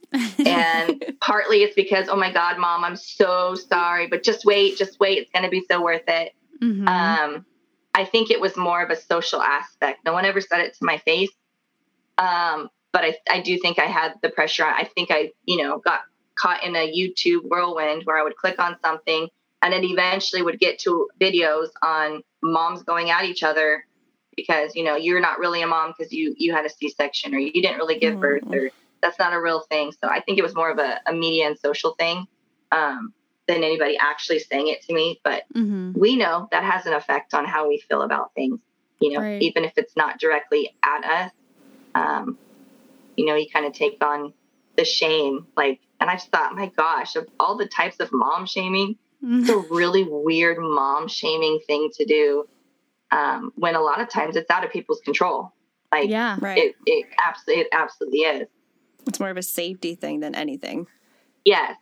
and [laughs] partly it's because oh my god, mom, I'm so sorry, but just wait, just wait. It's gonna be so worth it. Mhm. Um, I think it was more of a social aspect. No one ever said it to my face. Um, but I, I do think I had the pressure. I think I, you know, got caught in a YouTube whirlwind where I would click on something and then eventually would get to videos on moms going at each other because, you know, you're not really a mom because you, you had a C-section or you didn't really give birth or that's not a real thing. So I think it was more of a, a media and social thing um, than anybody actually saying it to me. But Mhm. we know that has an effect on how we feel about things, you know, Right. even if it's not directly at us. Um, you know, you kind of take on the shame. Like, and I just thought, my gosh, of all the types of mom shaming, it's a really weird mom shaming thing to do um, when a lot of times it's out of people's control. Like, yeah. Right. it, it, absolutely, it absolutely is. It's more of a safety thing than anything. Yes,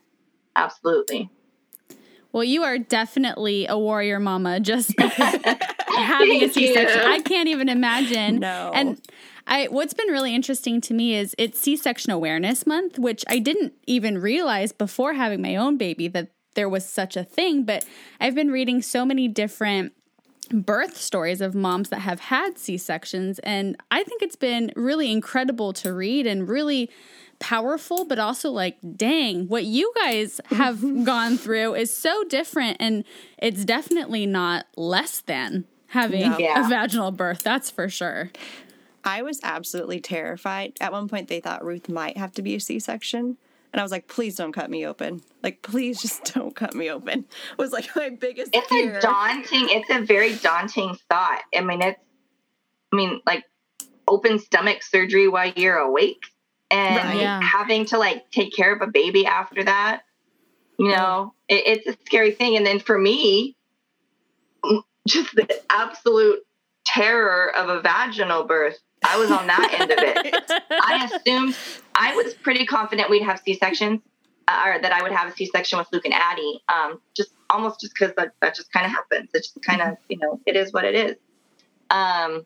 absolutely. Well, you are definitely a warrior mama just [laughs] [laughs] having a Thank C section. I can't even imagine. No. And I what's been really interesting to me is it's C-section awareness month, which I didn't even realize before having my own baby that there was such a thing, but I've been reading so many different birth stories of moms that have had C-sections and I think it's been really incredible to read and really powerful but also like dang what you guys have [laughs] gone through is so different and it's definitely not less than having. Yeah. a vaginal birth that's for sure I was absolutely terrified. At one point, they thought Ruth might have to be a C section. And I was like, please don't cut me open. Like, please just [laughs] don't cut me open. Was like my biggest it's fear. a daunting it's a very daunting thought i mean it's i mean like open stomach surgery while you're awake and Right. Yeah. having to like take care of a baby after that, you know, it, it's a scary thing. And then for me, just the absolute terror of a vaginal birth. I was on that end of it. [laughs] I assumed I was pretty confident we'd have C sections, uh, or that I would have a C section with Luke and Addie. Um, just almost just because that, that just kind of happens. It's just kind of you know it is what it is. Um,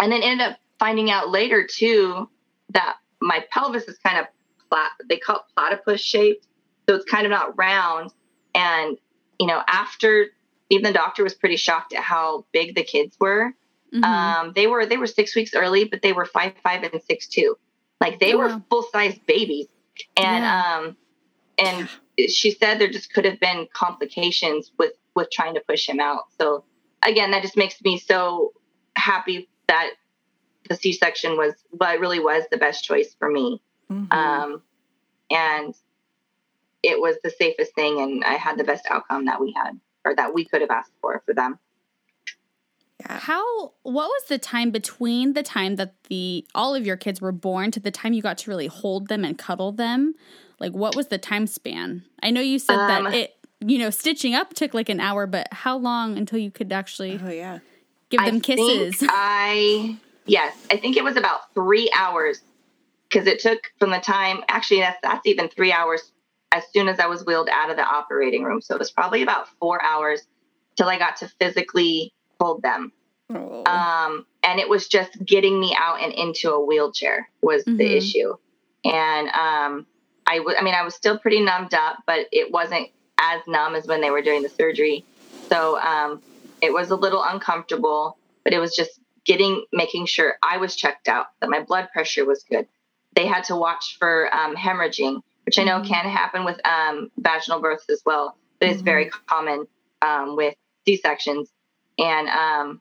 and then ended up finding out later too that my pelvis is kind of plat. They call it platypus shaped, so it's kind of not round. And you know after even the doctor was pretty shocked at how big the kids were. Mhm. Um, they were they were six weeks early, but they were five five and six two. Like they were full size babies, and Yeah. um, and she said there just could have been complications with with trying to push him out. So again, that just makes me so happy that the C section was, but really was the best choice for me. Mhm. Um, and it was the safest thing, and I had the best outcome that we had or that we could have asked for for them. Yeah. How what was the time between the time that the all of your kids were born to the time you got to really hold them and cuddle them? Like what was the time span? I know you said Um, that it you know, stitching up took like an hour, but how long until you could actually Oh yeah. give I them kisses? think [laughs] I yes, I think it was about three hours because it took from the time. Actually, that's that's even three hours as soon as I was wheeled out of the operating room. So it was probably about four hours till I got to physically hold them. Oh. Um, and it was just getting me out and into a wheelchair was Mhm. the issue. And um, I w- I mean, I was still pretty numbed up, but it wasn't as numb as when they were doing the surgery. So um, it was a little uncomfortable, but it was just getting, making sure I was checked out, that my blood pressure was good. They had to watch for um, hemorrhaging, which I know Mhm. can happen with um, vaginal births as well, but it's Mhm. very common um, with C sections. And um,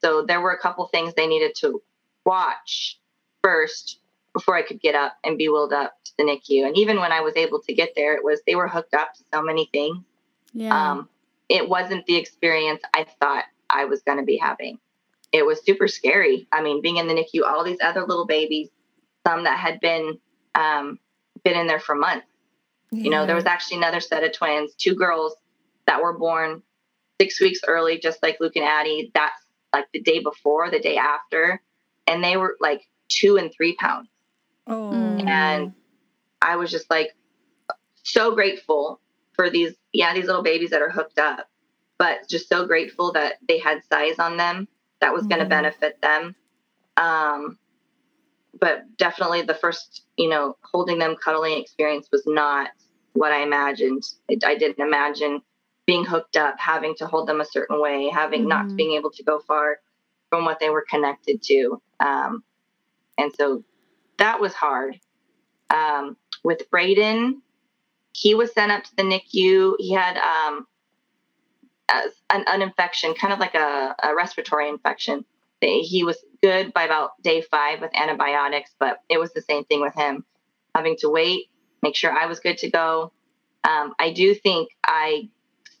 so there were a couple things they needed to watch first before I could get up and be wheeled up to the NICU. And even when I was able to get there, it was they were hooked up to so many things. yeah. Um, it wasn't the experience I thought I was going to be having. It was super scary. I mean, being in the NICU, all these other little babies, some that had been um, been in there for months. You know, there was actually another set of twins, two girls that were born six weeks early, just like Luke and Addie. That's like the day before, the day after, and they were like two and three pounds. Oh. And I was just like so grateful for these, yeah, these little babies that are hooked up, but just so grateful that they had size on them that was going to benefit them. Um, but definitely the first, you know, holding them cuddling experience was not what I imagined. It, I didn't imagine being hooked up, having to hold them a certain way, having not Mhm. being able to go far from what they were connected to. Um, and so that was hard. Um, with Braden, he was sent up to the NICU. He had um, an, an infection, kind of like a, a respiratory infection. He was good by about day five with antibiotics, but it was the same thing with him, having to wait, make sure I was good to go. Um, I do think I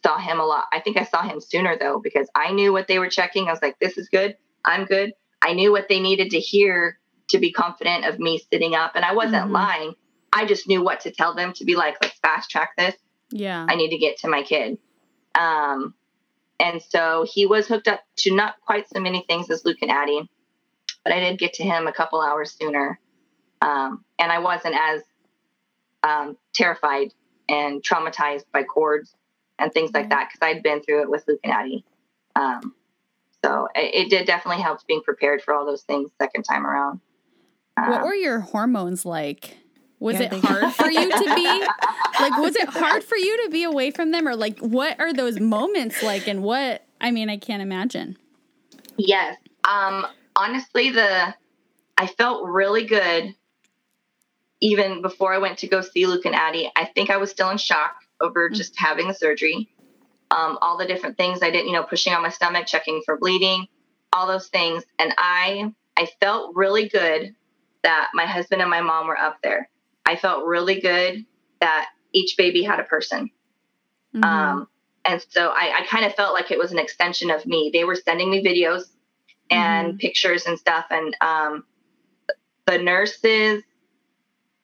saw him a lot. I think I saw him sooner though, because I knew what they were checking. I was like, this is good. I'm good. I knew what they needed to hear to be confident of me sitting up. And I wasn't Mhm. lying. I just knew what to tell them to be like, let's fast track this. yeah. I need to get to my kid. Um, and so he was hooked up to not quite so many things as Luke and Addie, but I did get to him a couple hours sooner. Um, and I wasn't as um, terrified and traumatized by cords and things like that because I'd been through it with Luke and Addie. Um, so it, it did definitely help being prepared for all those things second time around. what Um, were your hormones like? Was Yeah, it hard for you to be [laughs] like was it hard for you to be away from them or like what are those moments like and what I mean I can't imagine. Yes. Um, honestly, the I felt really good even before I went to go see Luke and Addie. I think I was still in shock over just having the surgery. Um, all the different things I did, you know, pushing on my stomach, checking for bleeding, all those things. And I I felt really good that my husband and my mom were up there. I felt really good that each baby had a person. Mhm. Um, and so I, I kind of felt like it was an extension of me. They were sending me videos and pictures and stuff. And um, the nurses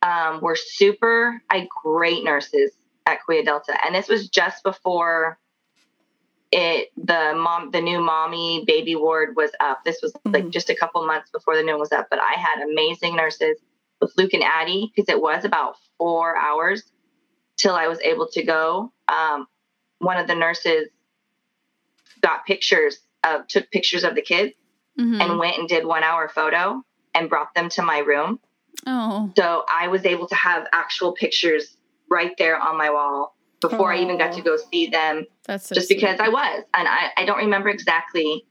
um, were super I great nurses at Kaweah Delta, and this was just before it the mom the new mommy baby ward was up. This was like Mhm. just a couple months before the new one was up, but I had amazing nurses with Luke and Addie because it was about four hours till I was able to go. Um, one of the nurses got pictures of took pictures of the kids Mhm. and went and did one hour photo and brought them to my room. oh, So I was able to have actual pictures right there on my wall before I even got to go see them that's so just sweet. because I was. And I, I don't remember exactly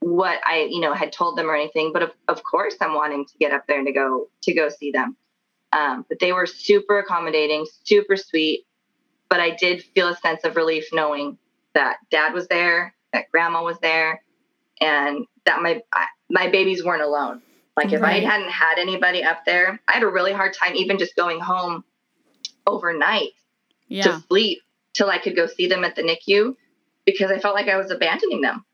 what I, you know, had told them or anything, but of, of course I'm wanting to get up there and to go to go see them. Um, but they were super accommodating, super sweet. But I did feel a sense of relief knowing that dad was there, that grandma was there, and that my I, my babies weren't alone. Like if Right. I hadn't had anybody up there, I had a really hard time even just going home overnight yeah. to sleep till I could go see them at the NICU because I felt like I was abandoning them.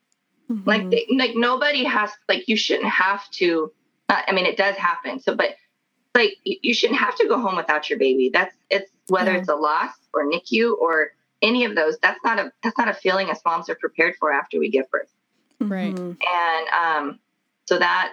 Like Mhm. they, like nobody has like you shouldn't have to. Uh, I mean, it does happen. So, but like you, you shouldn't have to go home without your baby. That's it's whether Yeah. it's a loss or NICU or any of those. That's not a that's not a feeling us moms are prepared for after we give birth. Right. Mhm. And um, so that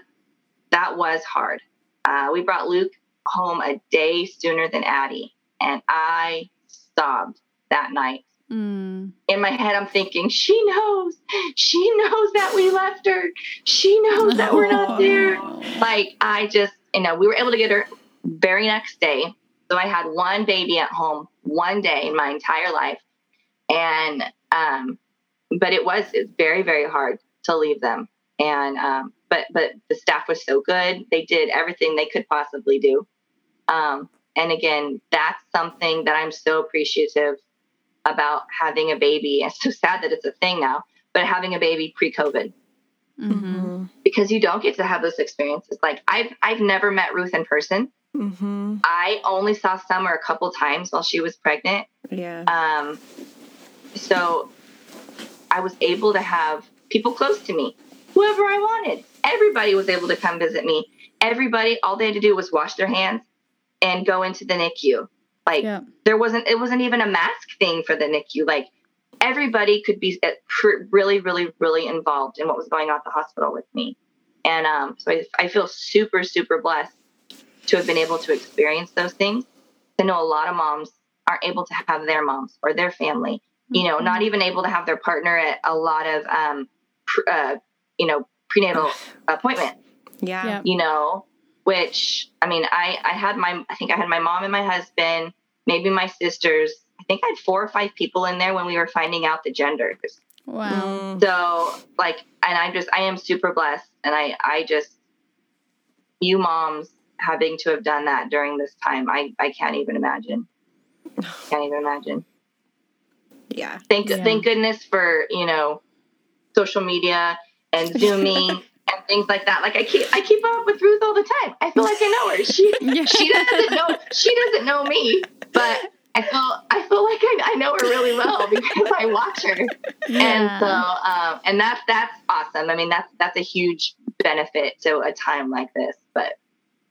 that was hard. Uh, we brought Luke home a day sooner than Addie, and I sobbed that night Mm. in my head, I'm thinking, she knows, she knows that we left her. She knows that we're not there. Like, I just, you know, we were able to get her very next day. So I had one baby at home one day in my entire life. And, um, but it was it's very, very hard to leave them. And, um, but, but the staff was so good. They did everything they could possibly do. Um, and again, that's something that I'm so appreciative about having a baby. [laughs] It's so sad that it's a thing now, but having a baby pre-COVID Mhm. Mhm. because you don't get to have those experiences. Like I've I've never met Ruth in person. Mhm. I only saw Summer a couple times while she was pregnant. Yeah. Um, so I was able to have people close to me, whoever I wanted. Everybody was able to come visit me. Everybody, all they had to do was wash their hands and go into the NICU. Like Yeah. there wasn't, it wasn't even a mask thing for the NICU. Like everybody could be uh, really, really, really involved in what was going on at the hospital with me. And um, so I, I feel super, super blessed to have been able to experience those things. I know a lot of moms aren't able to have their moms or their family, you know, not even able to have their partner at a lot of, um, pr- uh, you know, prenatal appointments yeah. Yeah. you know, which I mean, I I had my I think I had my mom and my husband, maybe my sisters. I think I had four or five people in there when we were finding out the genders. Wow. Mm. So like, and I just I am super blessed, and I I just you moms having to have done that during this time, I I can't even imagine. Can't even imagine. Yeah. Thank Yeah. thank goodness for you know social media and [laughs] zooming and things like that. Like I keep I keep up with Ruth all the time. I feel like I know her. She [laughs] Yeah. she doesn't know she doesn't know me, but I feel I feel like I, I know her really well [laughs] because I watch her. Yeah. And so um, and that's that's awesome. I mean that's that's a huge benefit to a time like this. But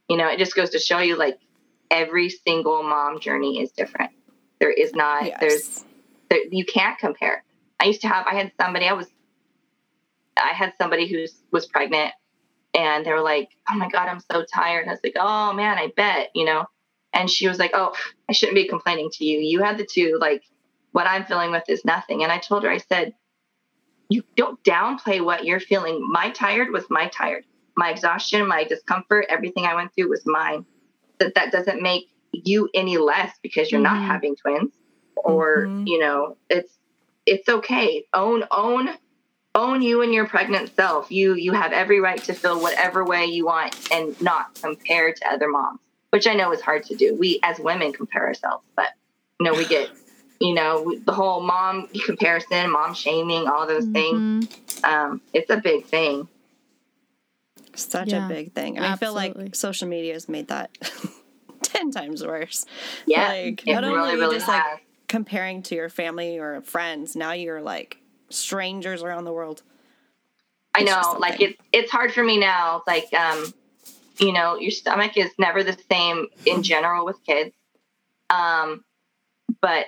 you know, it just goes to show you like every single mom journey is different. There is not there's there, you can't compare. I used to have, I had somebody, I was, I had somebody who was pregnant and they were like, oh my God, I'm so tired. And I was like, oh man, I bet, you know? And she was like, oh, I shouldn't be complaining to you. You had the two, like, what I'm feeling with is nothing. And I told her, I said, you don't downplay what you're feeling. My tired was my tired. My exhaustion, my discomfort, everything I went through was mine. That that doesn't make you any less because you're not Mhm. having twins or Mhm. you know it's it's okay own own own you and your pregnant self you you have every right to feel whatever way you want and not compare to other moms which i know is hard to do we as women compare ourselves but you know we get you know the whole mom comparison mom shaming all those things Mhm. um it's a big thing Such Yeah, a big thing. And I feel like social media has made that [laughs] 10 times worse. yeah Like, it not only really really just, like, Comparing to your family or friends, now you're like strangers around the world. I know, like it's it's hard for me now. Like, um, you know, your stomach is never the same in general with kids. Um, but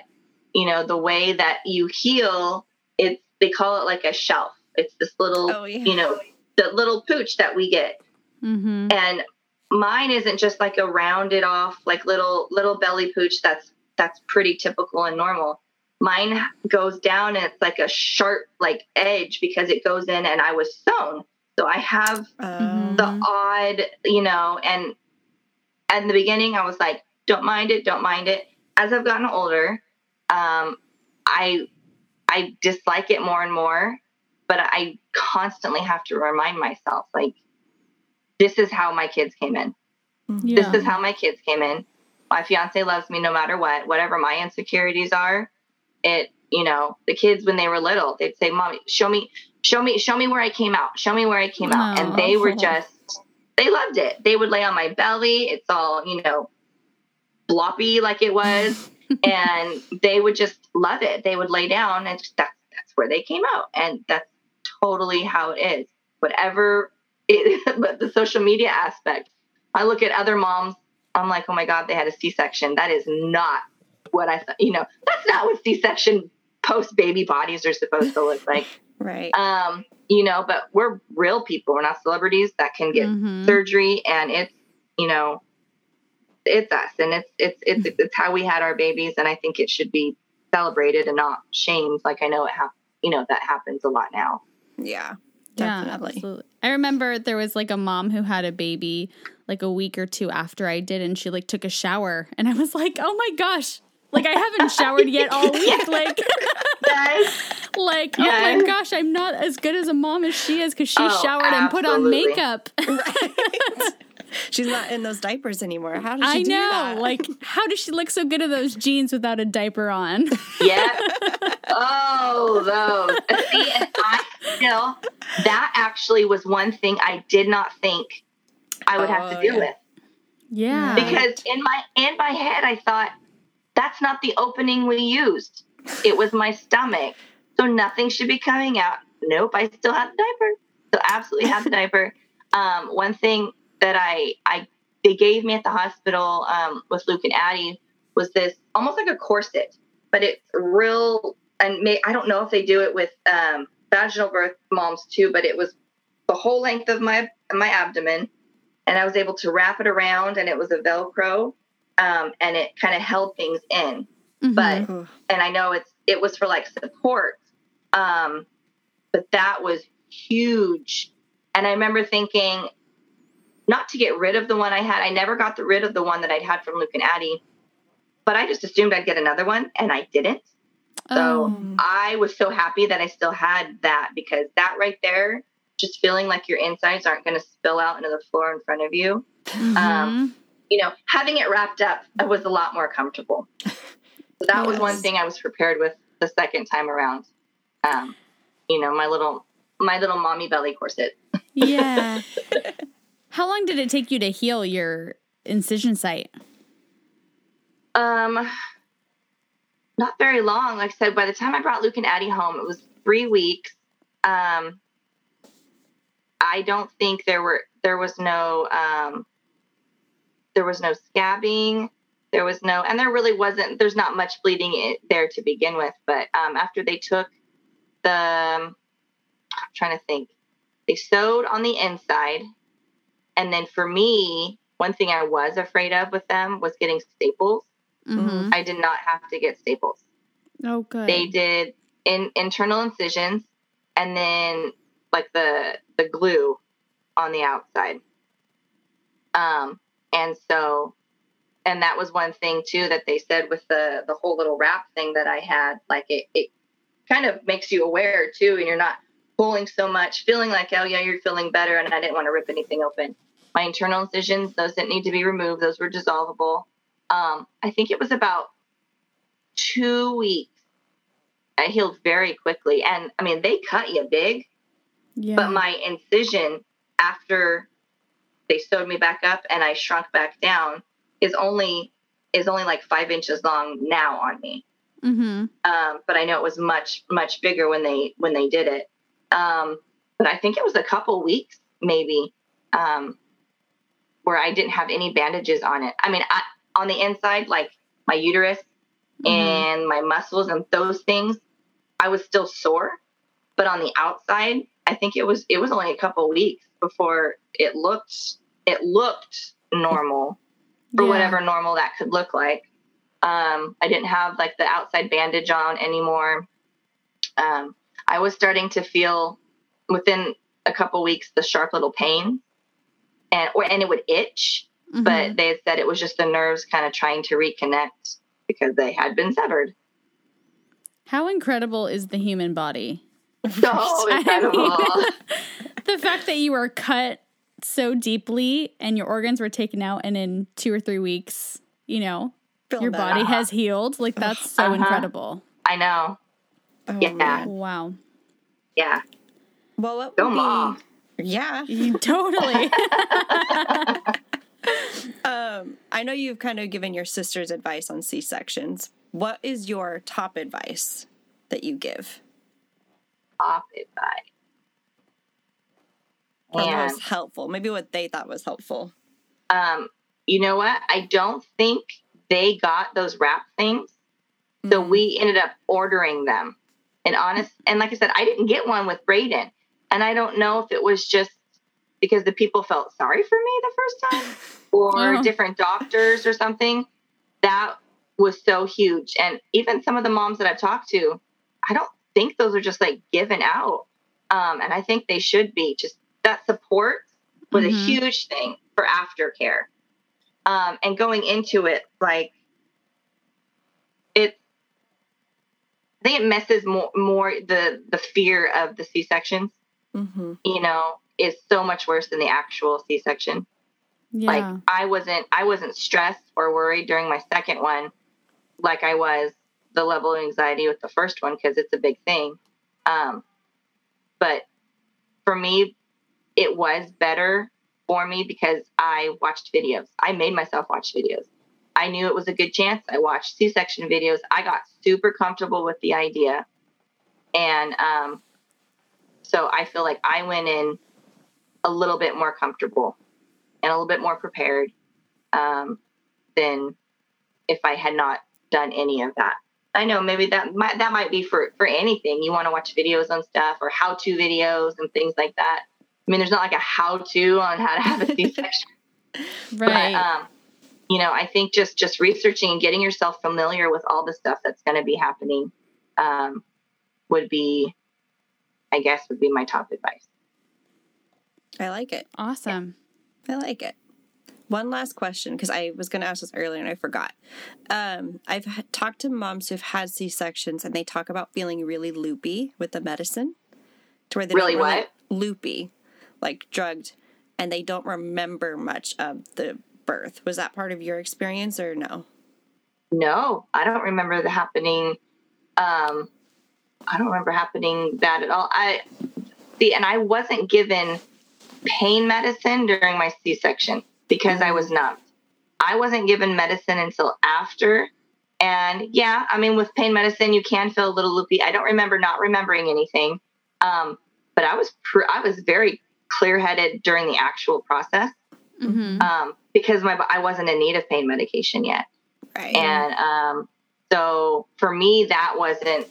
you know, the way that you heal, it's they call it like a shelf. It's this little, Oh, yeah. you know, the little pooch that we get. Mm-hmm. And mine isn't just like a rounded off, like little little belly pooch that's that's pretty typical and normal. Mine goes down and it's like a sharp like edge because it goes in and I was sewn. So I have Um, the odd, you know, and at the beginning I was like, don't mind it, don't mind it. As I've gotten older, um, I I dislike it more and more, but I constantly have to remind myself, like, this is how my kids came in. Yeah. This is how my kids came in. My fiance loves me no matter what. Whatever my insecurities are, it, you know, the kids when they were little, they'd say, Mommy, show me, show me, show me where I came out. Show me where I came out. And they were [laughs] just they loved it. They would lay on my belly. It's all, you know, bloppy like it was. [laughs] and they would just love it. They would lay down and just, that's that's where they came out. And that's totally how it is. Whatever [laughs] it but the social media aspect. I look at other moms, I'm like, oh my God, they had a C section. That is not what I thought, you know, that's not what C section post baby bodies are supposed to look like. [laughs] right. Um, you know, but we're real people. We're not celebrities that can get Mhm. surgery and it's, you know, it's us and it's, it's, it's, it's how we had our babies. And I think it should be celebrated and not shamed. Like I know it hap- you know, that happens a lot now. yeah. Yeah, Definitely. absolutely. I remember there was like a mom who had a baby like a week or two after I did, and she like took a shower, and I was like, "Oh my gosh!" Like I haven't showered yet all [laughs] week. Like, Yes. like oh my gosh, I'm not as good as a mom as she is because she Oh, showered and put on absolutely. makeup. [laughs] [laughs] She's not in those diapers anymore. How does she I do know. that? Like, how does she look so good in those jeans without a diaper on? Yeah. Oh, those. See, and I still, that actually was one thing I did not think I would have to Oh, deal yeah. with. Yeah. because in my in my head I thought that's not the opening we used. It was my stomach, so nothing should be coming out. Nope, I still have the diaper. So absolutely have the diaper. [laughs] Um, one thing that I I they gave me at the hospital um, with Luke and Addie was this almost like a corset, but it's real. And may, I don't know if they do it with um, vaginal birth moms too, but it was the whole length of my my abdomen and I was able to wrap it around, and it was a Velcro, um, and it kind of held things in. Mhm. But and I know it's it was for like support, um, but that was huge. And I remember thinking, not to get rid of the one I had. I never got the rid of the one that I'd had from Luke and Addie, but I just assumed I'd get another one, and I didn't. So Oh. I was so happy that I still had that because that right there, just feeling like your insides aren't going to spill out into the floor in front of you. Mhm. um, You know, having it wrapped up I was a lot more comfortable. So that was one thing I was prepared with the second time around. Um, you know, my little my little mommy belly corset. yeah. [laughs] How long did it take you to heal your incision site? Um, not very long. Like I said, by the time I brought Luke and Addie home, it was three weeks. Um, I don't think there were there was no um, there was no scabbing. There was no, and there really wasn't. There's not much bleeding there to begin with. But um, after they took the, um, I'm trying to think, they sewed on the inside, and then for me, one thing I was afraid of with them was getting staples. Mhm. I did not have to get staples. Oh, good. They did in internal incisions and then like the the glue on the outside. Um, and so, and that was one thing too that they said with the the whole little wrap thing that I had. Like it, it kind of makes you aware too, and you're not pulling so much, feeling like oh yeah, you're feeling better. And I didn't want to rip anything open. My internal incisions, those didn't need to be removed. Those were dissolvable. Um, I think it was about two weeks. I healed very quickly, and I mean they cut you big, yeah. but my incision after they sewed me back up and I shrunk back down is only is only like five inches long now on me. hmm Um, but I know it was much much bigger when they when they did it. Um, but I think it was a couple weeks maybe um, where I didn't have any bandages on it. I mean, I, on the inside, like my uterus Mhm. and my muscles and those things, I was still sore. But on the outside, I think it was it was only a couple weeks before it looked it looked normal for Yeah. whatever normal that could look like. Um, I didn't have like the outside bandage on anymore. Um, I was starting to feel within a couple weeks the sharp little pain, and or and it would itch. Mhm. But they said it was just the nerves kind of trying to reconnect because they had been severed. how incredible is the human body? So [laughs] I incredible. mean, [laughs] the fact that you were cut so deeply and your organs were taken out, and in two or three weeks, you know, Feel your that. body has healed. Like that's so Uh-huh. incredible. I know. Oh, Yeah. Wow. Yeah. Well, what Go would be? mom. Yeah. [laughs] You totally. [laughs] Um, I know you've kind of given your sister's advice on C sections. What is your top advice that you give? Top advice. Or And most helpful? Maybe what they thought was helpful. um, you know what? I don't think they got those wrap things. So Mm. we ended up ordering them. And honest, and like I said, I didn't get one with Braden. And I don't know if it was just because the people felt sorry for me the first time [laughs] or Oh. different doctors or something. That was so huge. And even some of the moms that I've talked to, I don't think those are just like given out. Um, and I think they should be. Just that support was a Mhm. huge thing for aftercare. Um, and going into it, like it, I think it messes more more the the fear of the C sections. Mm-hmm. You know, is so much worse than the actual C section. yeah. Like I wasn't I wasn't stressed or worried during my second one, like I was the level of anxiety with the first one because it's a big thing. Um, but for me, it was better for me because I watched videos. I made myself watch videos. I knew it was a good chance. I watched C-section videos. I got super comfortable with the idea, and um, so I feel like I went in a little bit more comfortable and a little bit more prepared um, than if I had not done any of that. I know maybe that might that might be for for anything. You want to watch videos on stuff or how to videos and things like that. I mean, there's not like a how to on how to have a C-section, [laughs] right. but um, you know, I think just just researching and getting yourself familiar with all the stuff that's going to be happening um, would be, I guess, would be my top advice. I like it. awesome. I like it. One last question because I was going to ask this earlier and I forgot. Um, I've had, talked to moms who've had C sections and they talk about feeling really loopy with the medicine, to where they Really don't what? loopy, like drugged, and they don't remember much of the birth. Was that part of your experience or no? No, I don't remember the happening. Um, I don't remember happening that at all. I see, and I wasn't given pain medicine during my C-section because I was numbed. I wasn't given medicine until after. And yeah, I mean, with pain medicine, you can feel a little loopy. I don't remember not remembering anything, um, but I was pr- I was very clear-headed during the actual process hmm um, because my I wasn't in need of pain medication yet. Right. And um, so for me, that wasn't,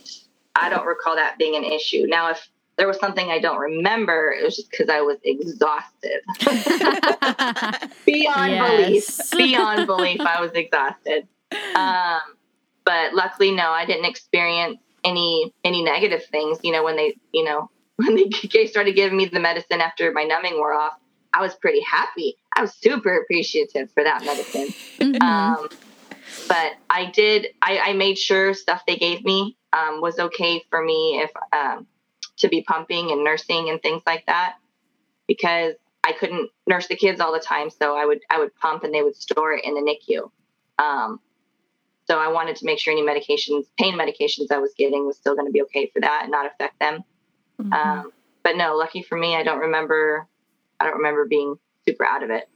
I don't recall that being an issue. Now, if there was something I don't remember, it was just because I was exhausted. [laughs] Beyond Yes. belief. Beyond belief, I was exhausted. Um, but luckily, no, I didn't experience any any negative things. You know, when they, you know, [laughs] when they started giving me the medicine after my numbing wore off, I was pretty happy. I was super appreciative for that medicine. Mhm. Um, but I did. I, I made sure stuff they gave me um, was okay for me if um, to be pumping and nursing and things like that because I couldn't nurse the kids all the time. So I would I would pump and they would store it in the NICU. Um, so I wanted to make sure any medications, pain medications I was getting was still going to be okay for that and not affect them. Mhm. Um, but no, lucky for me, I don't remember. I don't remember being super out of it.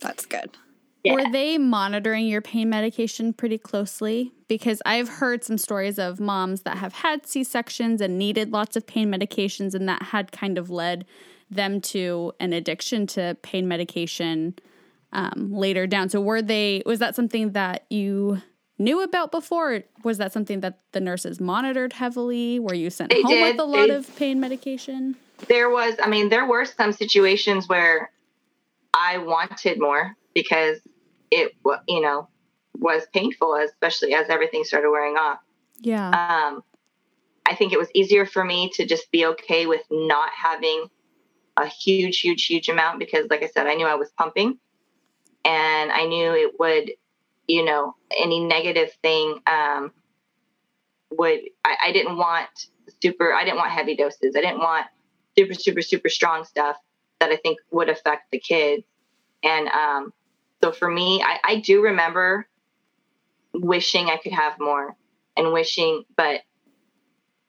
That's good. Yeah. Were they monitoring your pain medication pretty closely? Because I've heard some stories of moms that have had C sections and needed lots of pain medications, and that had kind of led them to an addiction to pain medication um, later down. So were they? Was that something that you knew about before? was that something that the nurses monitored heavily? Were you sent They home did. with a lot They- of pain medication? there was i mean there were some situations where i wanted more because it you know was painful especially as everything started wearing off Yeah. um, i think it was easier for me to just be okay with not having a huge huge huge amount because like i said i knew i was pumping and i knew it would you know any negative thing um, would I, I didn't want super i didn't want heavy doses. I didn't want super super super strong stuff that i think would affect the kids. And um, so for me I, I do remember wishing i could have more and wishing but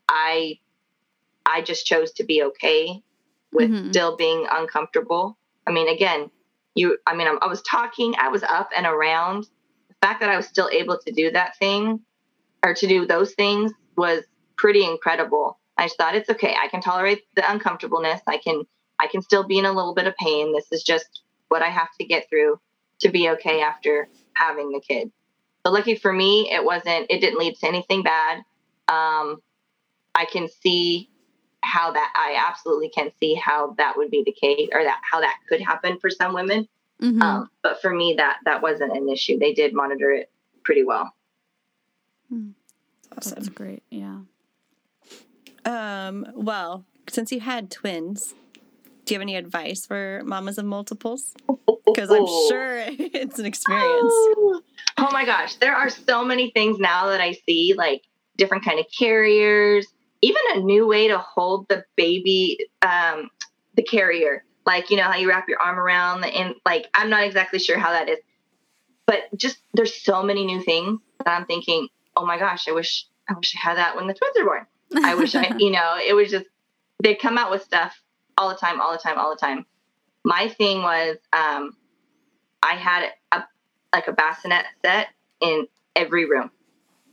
i i just chose to be okay with Mhm. still being uncomfortable. I mean again you i mean I'm, i was talking i was up and around fact that i was still able to do that thing or to do those things was pretty incredible. I just thought it's okay. I can tolerate the uncomfortableness. I can i can still be in a little bit of pain. This is just what i have to get through to be okay after having the kid. But lucky for me it wasn't it didn't lead to anything bad. Um, i can see how that i absolutely can see how that would be the case or that how that could happen for some women Mhm. um, but for me that that wasn't an issue they did monitor it pretty well That's Awesome. great. Yeah. Um, well, since you had twins, do you have any advice for mamas of multiples? Because I'm sure [laughs] it's an experience. Oh, [gasps] oh my gosh, there are so many things now that I see, like different kind of carriers, even a new way to hold the baby, um, the carrier. Like you know how you wrap your arm around the in. Like I'm not exactly sure how that is, but just there's so many new things that I'm thinking, oh my gosh, I wish I wish I had that when the twins are born. I wish I, [laughs] you know, it was just they come out with stuff all the time, all the time, all the time. My thing was, um, I had a like a bassinet set in every room.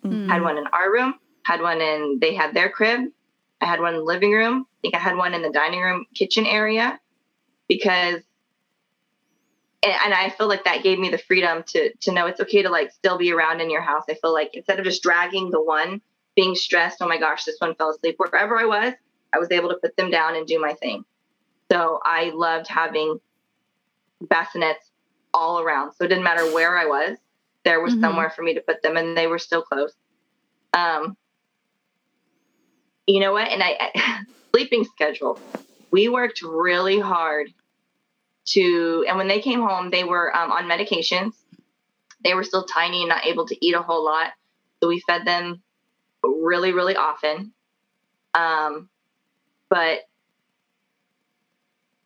Mm. Had one in our room. Had one in they had their crib. I had one in the living room. I think I had one in the dining room kitchen area because and, and I feel like that gave me the freedom to to know it's okay to like still be around in your house. I feel like instead of just dragging the one, being stressed, oh my gosh, this one fell asleep. Wherever I was, I was able to put them down and do my thing. So I loved having bassinets all around. So it didn't matter where I was, there was Mhm. somewhere for me to put them, and they were still close. Um, you know what? And I, I [laughs] sleeping schedule. We worked really hard to, and when they came home, they were um, on medications. They were still tiny and not able to eat a whole lot, so we fed them really, really often. Um, but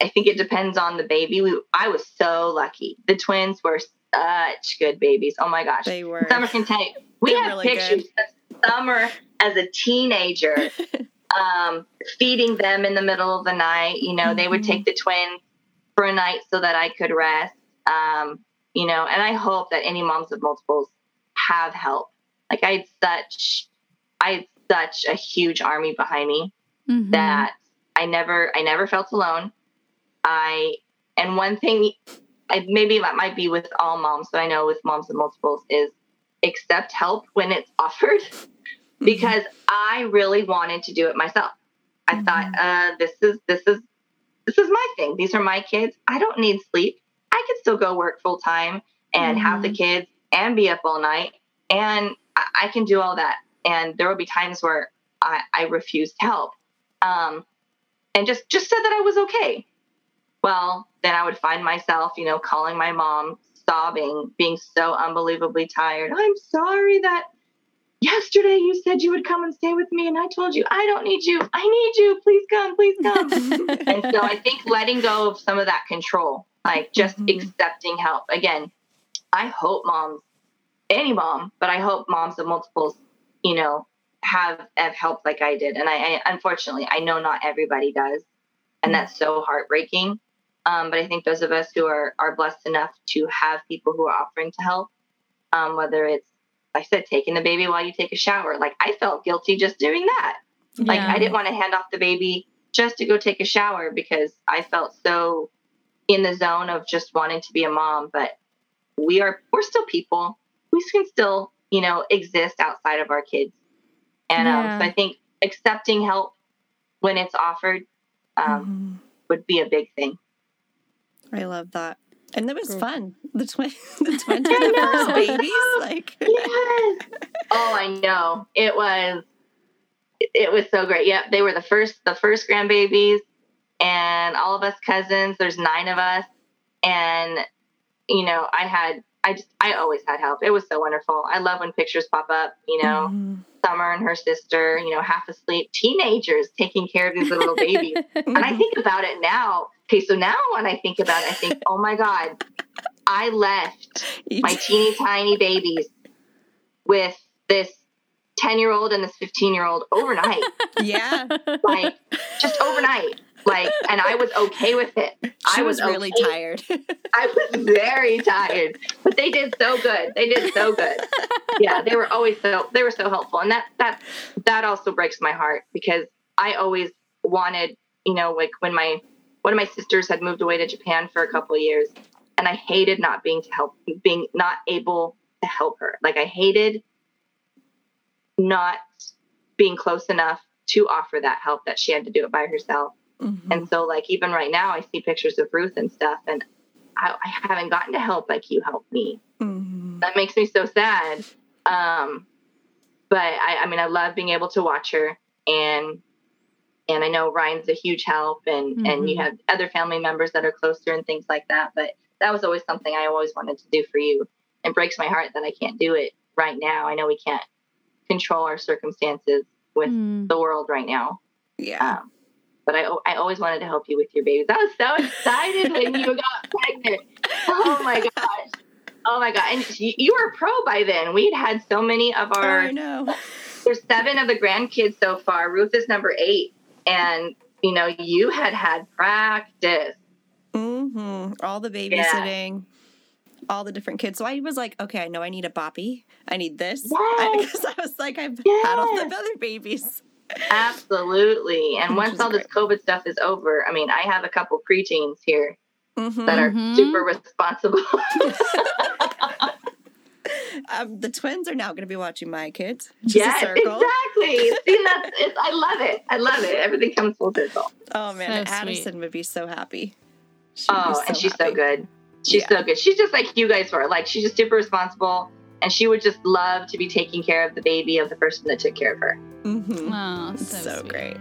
I think it depends on the baby. We, I was so lucky. The twins were such good babies. Oh my gosh. They were. Summer can tell you. We They're have really pictures of Summer as a teenager [laughs] um, feeding them in the middle of the night. You know, they would Mhm. take the twins for a night so that I could rest. Um, you know, and I hope that any moms of multiples have help. Like I had such, I had such a huge army behind me Mhm. that I never I never felt alone. I and one thing I maybe that might be with all moms, but I know with moms of multiples is accept help when it's [laughs] offered because I really wanted to do it myself. I thought uh, this is this is this is my thing. These are my kids. I don't need sleep. I could still go work full time and have the kids and be up all night, and I, I can do all that. And there will be times where I, I refused help, um, and just just said that I was okay. Well, then I would find myself, you know, calling my mom, sobbing, being so unbelievably tired. I'm sorry that yesterday you said you would come and stay with me, and I told you I don't need you. I need you. Please come. Please come. [laughs] and so I think letting go of some of that control, like just Mhm. accepting help. Again, I hope moms, any mom, but I hope moms of multiples, you know, have have help like I did. And I, I unfortunately I know not everybody does, and that's so heartbreaking. Um, but I think those of us who are are blessed enough to have people who are offering to help, um, whether it's I said, taking the baby while you take a shower, like I felt guilty just doing that. Like I didn't want to hand off the baby just to go take a shower because I felt so in the zone of just wanting to be a mom. But we are we're still people. We can still, you know, exist outside of our kids. And Yeah. um, so I think accepting help when it's offered um, would be a big thing. I love that. And it was fun. The twin, [laughs] the [laughs] twins were the first babies. Like, [laughs] yes. Oh, I know. It was it was so great. Yep, they were the first the first grandbabies and all of us cousins, there's 9 of us and you know, I had I just I always had help. It was so wonderful. I love when pictures pop up, you know, Mhm. Summer and her sister, you know, half asleep, teenagers taking care of these little babies. And I think about it now. Okay, so now when I think about it, I think, oh my God, I left my teeny tiny babies with this 10 year old and this 15 year old overnight, [laughs] yeah, like just overnight. Like, and I was okay with it. she I was, was, really okay. tired. [laughs] I was very tired, but they did so good. They did so good. Yeah, they were always so they were so helpful, and that that that also breaks my heart because I always wanted, you know, like when my one of my sisters had moved away to Japan for a couple of years, and I hated not being to help, being not able to help her. Like I hated not being close enough to offer that help that she had to do it by herself. Mhm. And so, like, even right now, I see pictures of Ruth and stuff, and I, I haven't gotten to help like you helped me. Mhm. That makes me so sad. Um, but I, I mean, I love being able to watch her, and and I know Ryan's a huge help, and and you Mhm. have other family members that are closer and things like that. But that was always something I always wanted to do for you. It breaks my heart that I can't do it right now. I know we can't control our circumstances with Mm. the world right now. Yeah. Um, but I, I always wanted to help you with your babies. I was so excited when you got pregnant. Oh my [laughs] gosh. Oh my God. And you, you were a pro by then. We'd had so many of Oh, our, I know. there's seven of the grandkids so far. Ruth is number eight. And, you know, you had had practice. hmm All the babysitting, all the different kids. So I was like, okay, I know I need a boppy. I need this. [laughs] I, Yes. because I was like, I've had all the other babies. Absolutely. And Which once is all this COVID stuff is over, I mean, I have a couple preteens here Mhm. that are Mhm. super responsible. [laughs] [laughs] um, the twins are now going to be watching my kids. which a yes, circle. exactly. See, [laughs] that's, it's, I love it. I love it. Everything comes full circle. Oh man, So Addison would be so happy. She'd be Oh, and she's so good. She's Yeah. so good. She's just like you guys were. Like she's just super responsible, and she would just love to be taking care of the baby of the person that took care of her. Mhm. Oh, so so, sweet. great.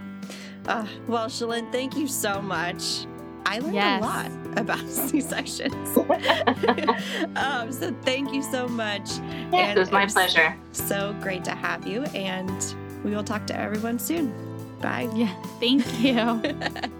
Uh, well, Shelyn, thank you so much. I learned Yes. a lot about [laughs] C sections. [laughs] um, so thank you so much. Yes, it was my pleasure. So great to have you, and we will talk to everyone soon. Bye. Yeah, thank you. [laughs]